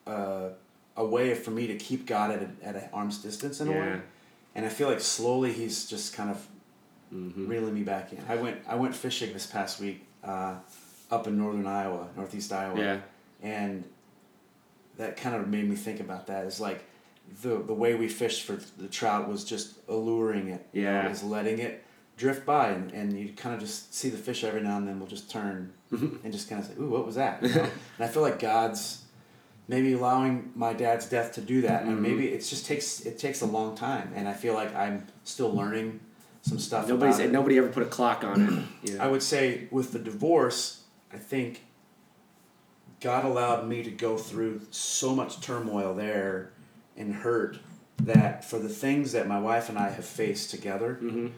a, a way for me to keep God at a, at an arm's distance in a way, and I feel like slowly He's just kind of Mm-hmm. reeling me back in. I went I went fishing this past week uh, up in northern Iowa, northeast Iowa, Yeah. and that kind of made me think about that. Is like the the way we fished for the trout was just alluring it. you know, Yeah. is letting it drift by, and, and you kind of just see the fish every now and then will just turn and just kind of say, "Ooh, what was that?" You know? and I feel like God's maybe allowing my dad's death to do that, and Mhm. maybe it just takes it takes a long time, and I feel like I'm still learning some stuff. It. nobody ever put a clock on it. Know? I would say with the divorce, I think God allowed me to go through so much turmoil there and hurt that for the things that my wife and I have faced together, Mhm.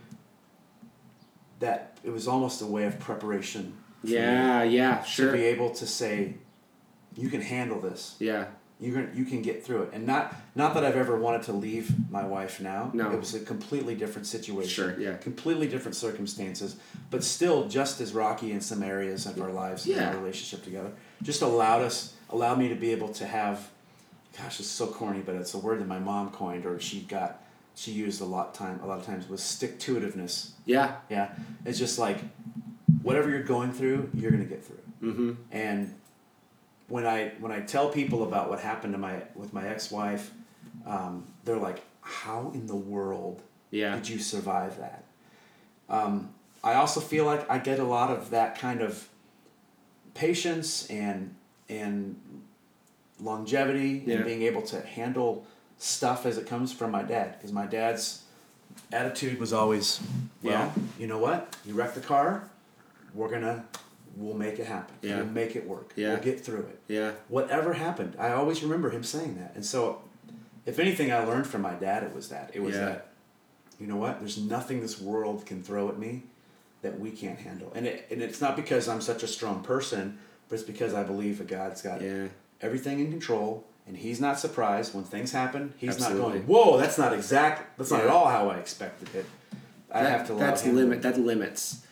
that it was almost a way of preparation. Yeah, yeah, To be able to say, you can handle this. Yeah, You can you can get through it, and not not that I've ever wanted to leave my wife now. No. it was a completely different situation. Sure, yeah. completely different circumstances, but still just as rocky in some areas of our lives Yeah. our relationship together. Just allowed us, allowed me to be able to have, gosh, it's so corny, but it's a word that my mom coined or she got, she used a lot time, a lot of times was stick to itiveness. yeah. Yeah, it's just like, whatever you're going through, you're gonna get through. Mm-hmm. And when I when I tell people about what happened to my with my ex wife, um, they're like, "How in the world Yeah. did you survive that?" Um, I also feel like I get a lot of that kind of patience and and longevity Yeah. and being able to handle stuff as it comes from my dad because my dad's attitude was always well Yeah. you know what you wreck the car we're gonna we'll make it happen Yeah. we'll make it work Yeah. we'll get through it Yeah. whatever happened i always remember him saying that and so if anything i learned from my dad it was that it was Yeah. that you know what there's nothing this world can throw at me that we can't handle and, it, and it's not because i'm such a strong person but it's because i believe that god's got Yeah. everything in control and he's not surprised when things happen he's not going whoa that's not exact that's not at all how i expected it i That- have to That's limit. That limits.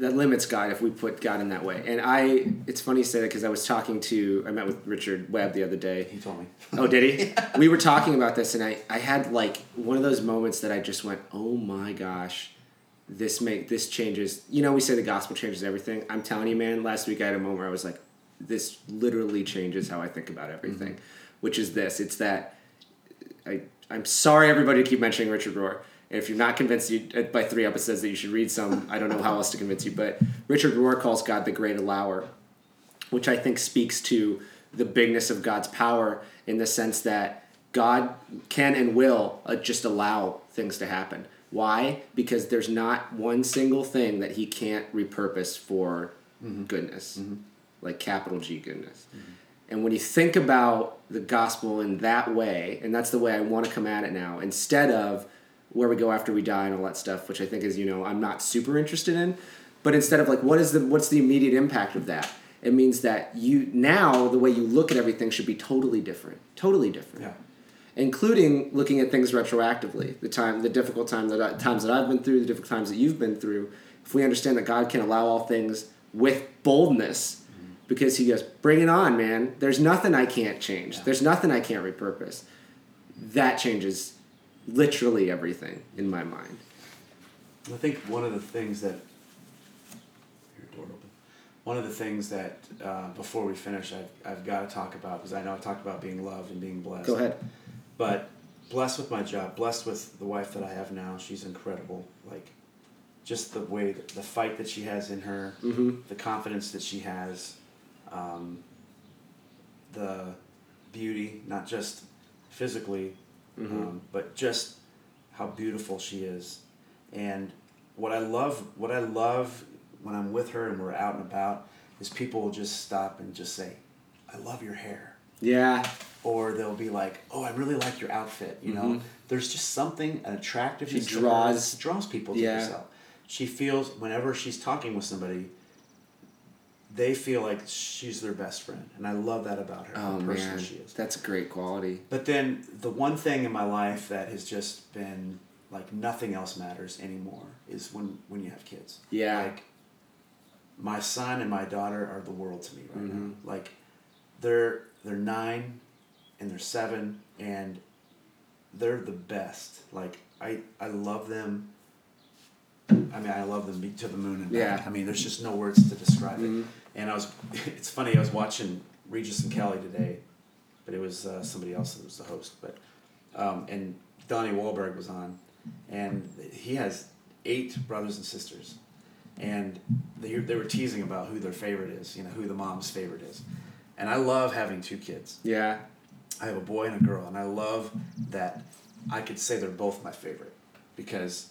That limits God if we put God in that way. And I, it's funny you say that because I was talking to, I met with Richard Webb the other day. he told me Oh, did he? We were talking about this, and I, I had like one of those moments that I just went, "Oh my gosh, this make this changes." You know, we say the gospel changes everything. I'm telling you, man. Last week I had a moment where I was like, "This literally changes how I think about everything," mm-hmm. which is this. It's that I I'm sorry everybody to keep mentioning Richard Rohr. If you're not convinced you, uh, by three episodes that you should read some, I don't know how else to convince you. But Richard Rohr calls God the great allower, which I think speaks to the bigness of God's power in the sense that God can and will uh, just allow things to happen. Why? Because there's not one single thing that He can't repurpose for goodness, like capital G goodness. And when you think about the gospel in that way, and that's the way I want to come at it now, instead of where we go after we die and all that stuff, which I think is, you know, I'm not super interested in, but instead of like what is the what's the immediate impact of that? It means that you now the way you look at everything should be totally different. Totally different Yeah. including looking at things retroactively. The time, the difficult time that I, times that I've been through, the difficult times that you've been through. If we understand that God can allow all things with boldness, mm-hmm. because He goes, "Bring it on, man! There's nothing I can't change. Yeah. There's nothing I can't repurpose." That changes literally everything in my mind. I think one of the things that your door open. One of the things that uh, before we finish, I've, I've got to talk about because I know I talked about being loved and being blessed. Go ahead. But blessed with my job, blessed with the wife that I have now. She's incredible. Like, just the way, the fight that she has in her, Mm-hmm. the confidence that she has, um, the beauty, not just physically, Mhm. um, but just how beautiful she is. And what I love, what I love when I'm with her and we're out and about, is people will just stop and just say, "I love your hair." Yeah. or they'll be like, "Oh, I really like your outfit." You know, Mhm. there's just something an attractiveness. She draws- draws people to Yeah. herself. She feels whenever she's talking with somebody, they feel like she's their best friend, and I love that about her. Oh how personal man, she is. that's a great quality. But then the one thing in my life that has just been like nothing else matters anymore is when when you have kids. Yeah. Like my son and my daughter are the world to me right now. Mhm. Like they're they're nine and they're seven and they're the best. Like I I love them. I mean, I love them to the moon and back. Yeah. I mean, there's just no words to describe Mhm. it. And I was, it's funny. I was watching Regis and Kelly today, but it was uh, somebody else that was the host. But um, and Donnie Wahlberg was on, and he has eight brothers and sisters, and they they were teasing about who their favorite is. You know, who the mom's favorite is, and I love having two kids. Yeah. I have a boy and a girl, and I love that I could say they're both my favorite because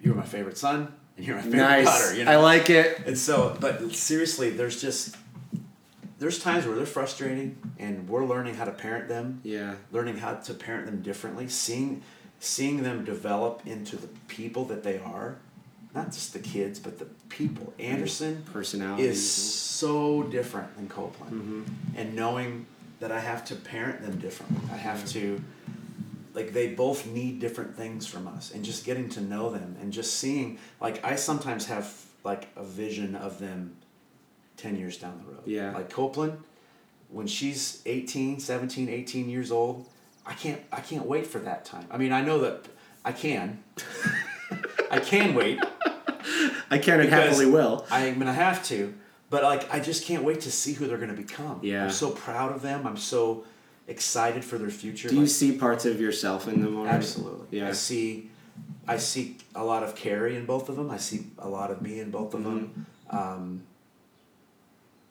you're my favorite son and you're my favorite Nice. daughter. You know? I like it. And so, but seriously, there's just there's times where they're frustrating, and we're learning how to parent them, Yeah. learning how to parent them differently, seeing seeing them develop into the people that they are, not just the kids, but the people. Anderson Personality. is so different than Copeland, Mm-hmm. and knowing that I have to parent them differently, I have to like they both need different things from us and just getting to know them and just seeing like i sometimes have like a vision of them 10 years down the road Yeah. like copeland when she's 18 17 18 years old i can't i can't wait for that time i mean i know that i can i can wait I can and happily will. i'm gonna have to but like i just can't wait to see who they're gonna become Yeah. i'm so proud of them i'm so excited for their future Do you see parts of yourself in them already? Absolutely. Yeah. I see, I see a lot of Carrie in both of them. I see a lot of me in both of them. Mm-hmm. Um,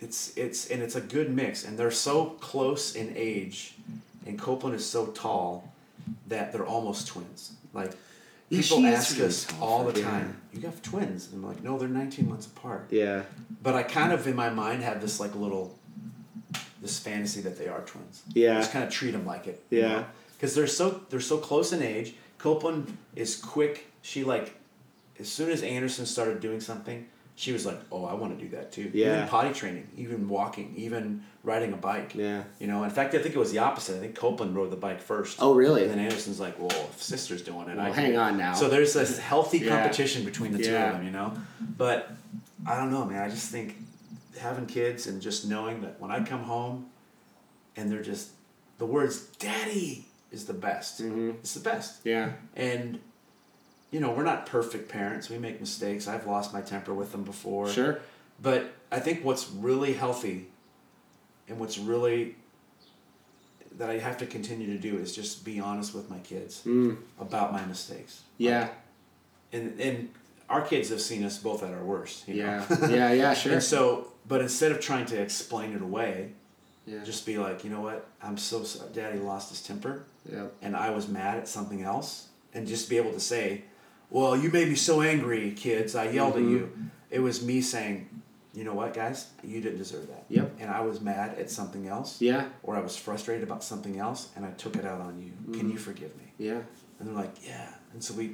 it's it's and it's a good mix, and they're so close in age, and Copeland is so tall that they're almost twins. Like people is ask really us all the yeah. time, "You have twins?" And I'm like, "No, they're 19 months apart." Yeah. But I kind of in my mind have this like little, this fantasy that they are twins. Yeah. Just kind of treat them like it. Yeah. Because they're so they're so close in age. Copeland is quick. She like, as soon as Anderson started doing something, she was like, "Oh, I want to do that too." Yeah. Even potty training, even walking, even riding a bike. Yeah. You know, in fact, I think it was the opposite. I think Copeland rode the bike first. Oh, really? And then Anderson's like, "Well, if sister's doing it, Well, can hang on now. So there's this healthy Yeah. competition between the two Yeah. of them, you know. But I don't know, man. I just think having kids and just knowing that when I come home, and they're just the words "daddy" is the best. Mhm. It's the best. Yeah. And you know, we're not perfect parents. We make mistakes. I've lost my temper with them before. Sure. But I think what's really healthy and what's really that I have to continue to do is just be honest with my kids Mm. about my mistakes. Yeah. And and our kids have seen us both at our worst. You Yeah. Know? yeah. Yeah. Sure. And so, but instead of trying to explain it away, Yeah. Just be like, you know what? I'm so sorry. Daddy lost his temper, Yeah. and I was mad at something else, and just be able to say, "Well, you made me so angry, kids. I yelled Mm-hmm. at you." It was me saying, "You know what, guys? You didn't deserve that." Yep. And I was mad at something else. Yeah. Or I was frustrated about something else, and I took it out on you. Mm-hmm. Can you forgive me? Yeah. And they're like, "Yeah." And so we,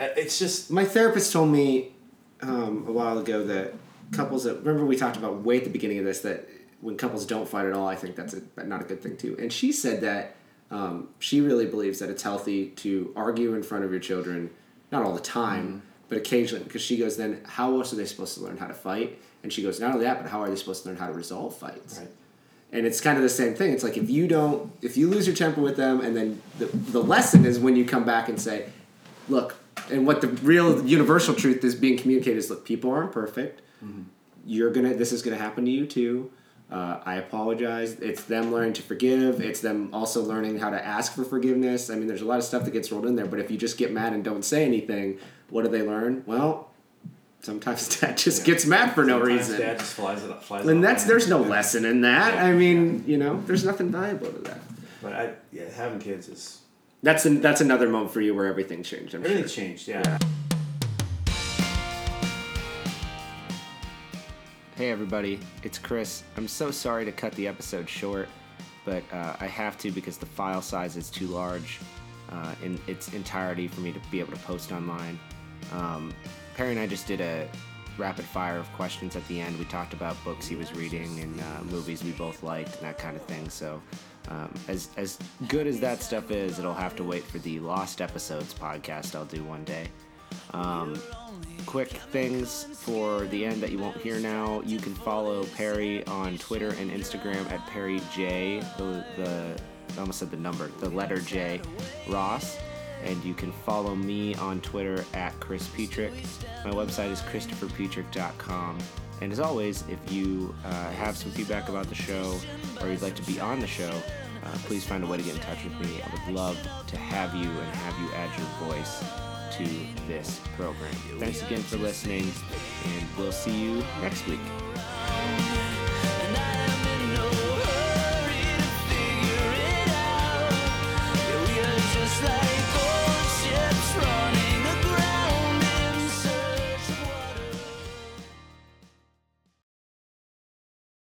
uh, it's just My therapist told me um, a while ago that couples that remember we talked about way at the beginning of this that when couples don't fight at all, I think that's a, not a good thing too. And she said that um, she really believes that it's healthy to argue in front of your children, not all the time, but occasionally. Because she goes, then how else are they supposed to learn how to fight? And she goes, not only that, but how are they supposed to learn how to resolve fights? right. And it's kind of the same thing. It's like if you don't, if you lose your temper with them, and then the, the lesson is when you come back and say, look, and what the real universal truth is being communicated is look, people aren't perfect. You're gonna, this is gonna happen to you too. Uh, I apologize. It's them learning to forgive. It's them also learning how to ask for forgiveness. I mean, there's a lot of stuff that gets rolled in there. But if you just get mad and don't say anything, what do they learn? Well, sometimes dad just Yeah. gets mad for no reason. Dad just flies it, flies And that's there's no handle. lesson in that. Yeah. I mean, you know, there's nothing valuable to that. But I, yeah, having kids is That's an, that's another moment for you where everything changed. I'm everything sure. changed. Yeah. Hey everybody, it's Chris. I'm so sorry to cut the episode short, but uh, I have to because the file size is too large uh, in its entirety for me to be able to post online. Um, Perry and I just did a rapid fire of questions at the end. We talked about books he was reading and uh, movies we both liked and that kind of thing. So, um, as as good as that stuff is, it'll have to wait for the Lost Episodes podcast I'll do one day. Um, quick things for the end that you won't hear now. You can follow Perry on Twitter and Instagram at Perry J. The, the I almost said the number, the letter J, Ross. And you can follow me on Twitter at Chris Petrick. My website is christopherpetrick.com. And as always, if you uh, have some feedback about the show or you'd like to be on the show, uh, please find a way to get in touch with me. I would love to have you and have you add your voice to this program. Thanks again for listening, and we'll see you next week.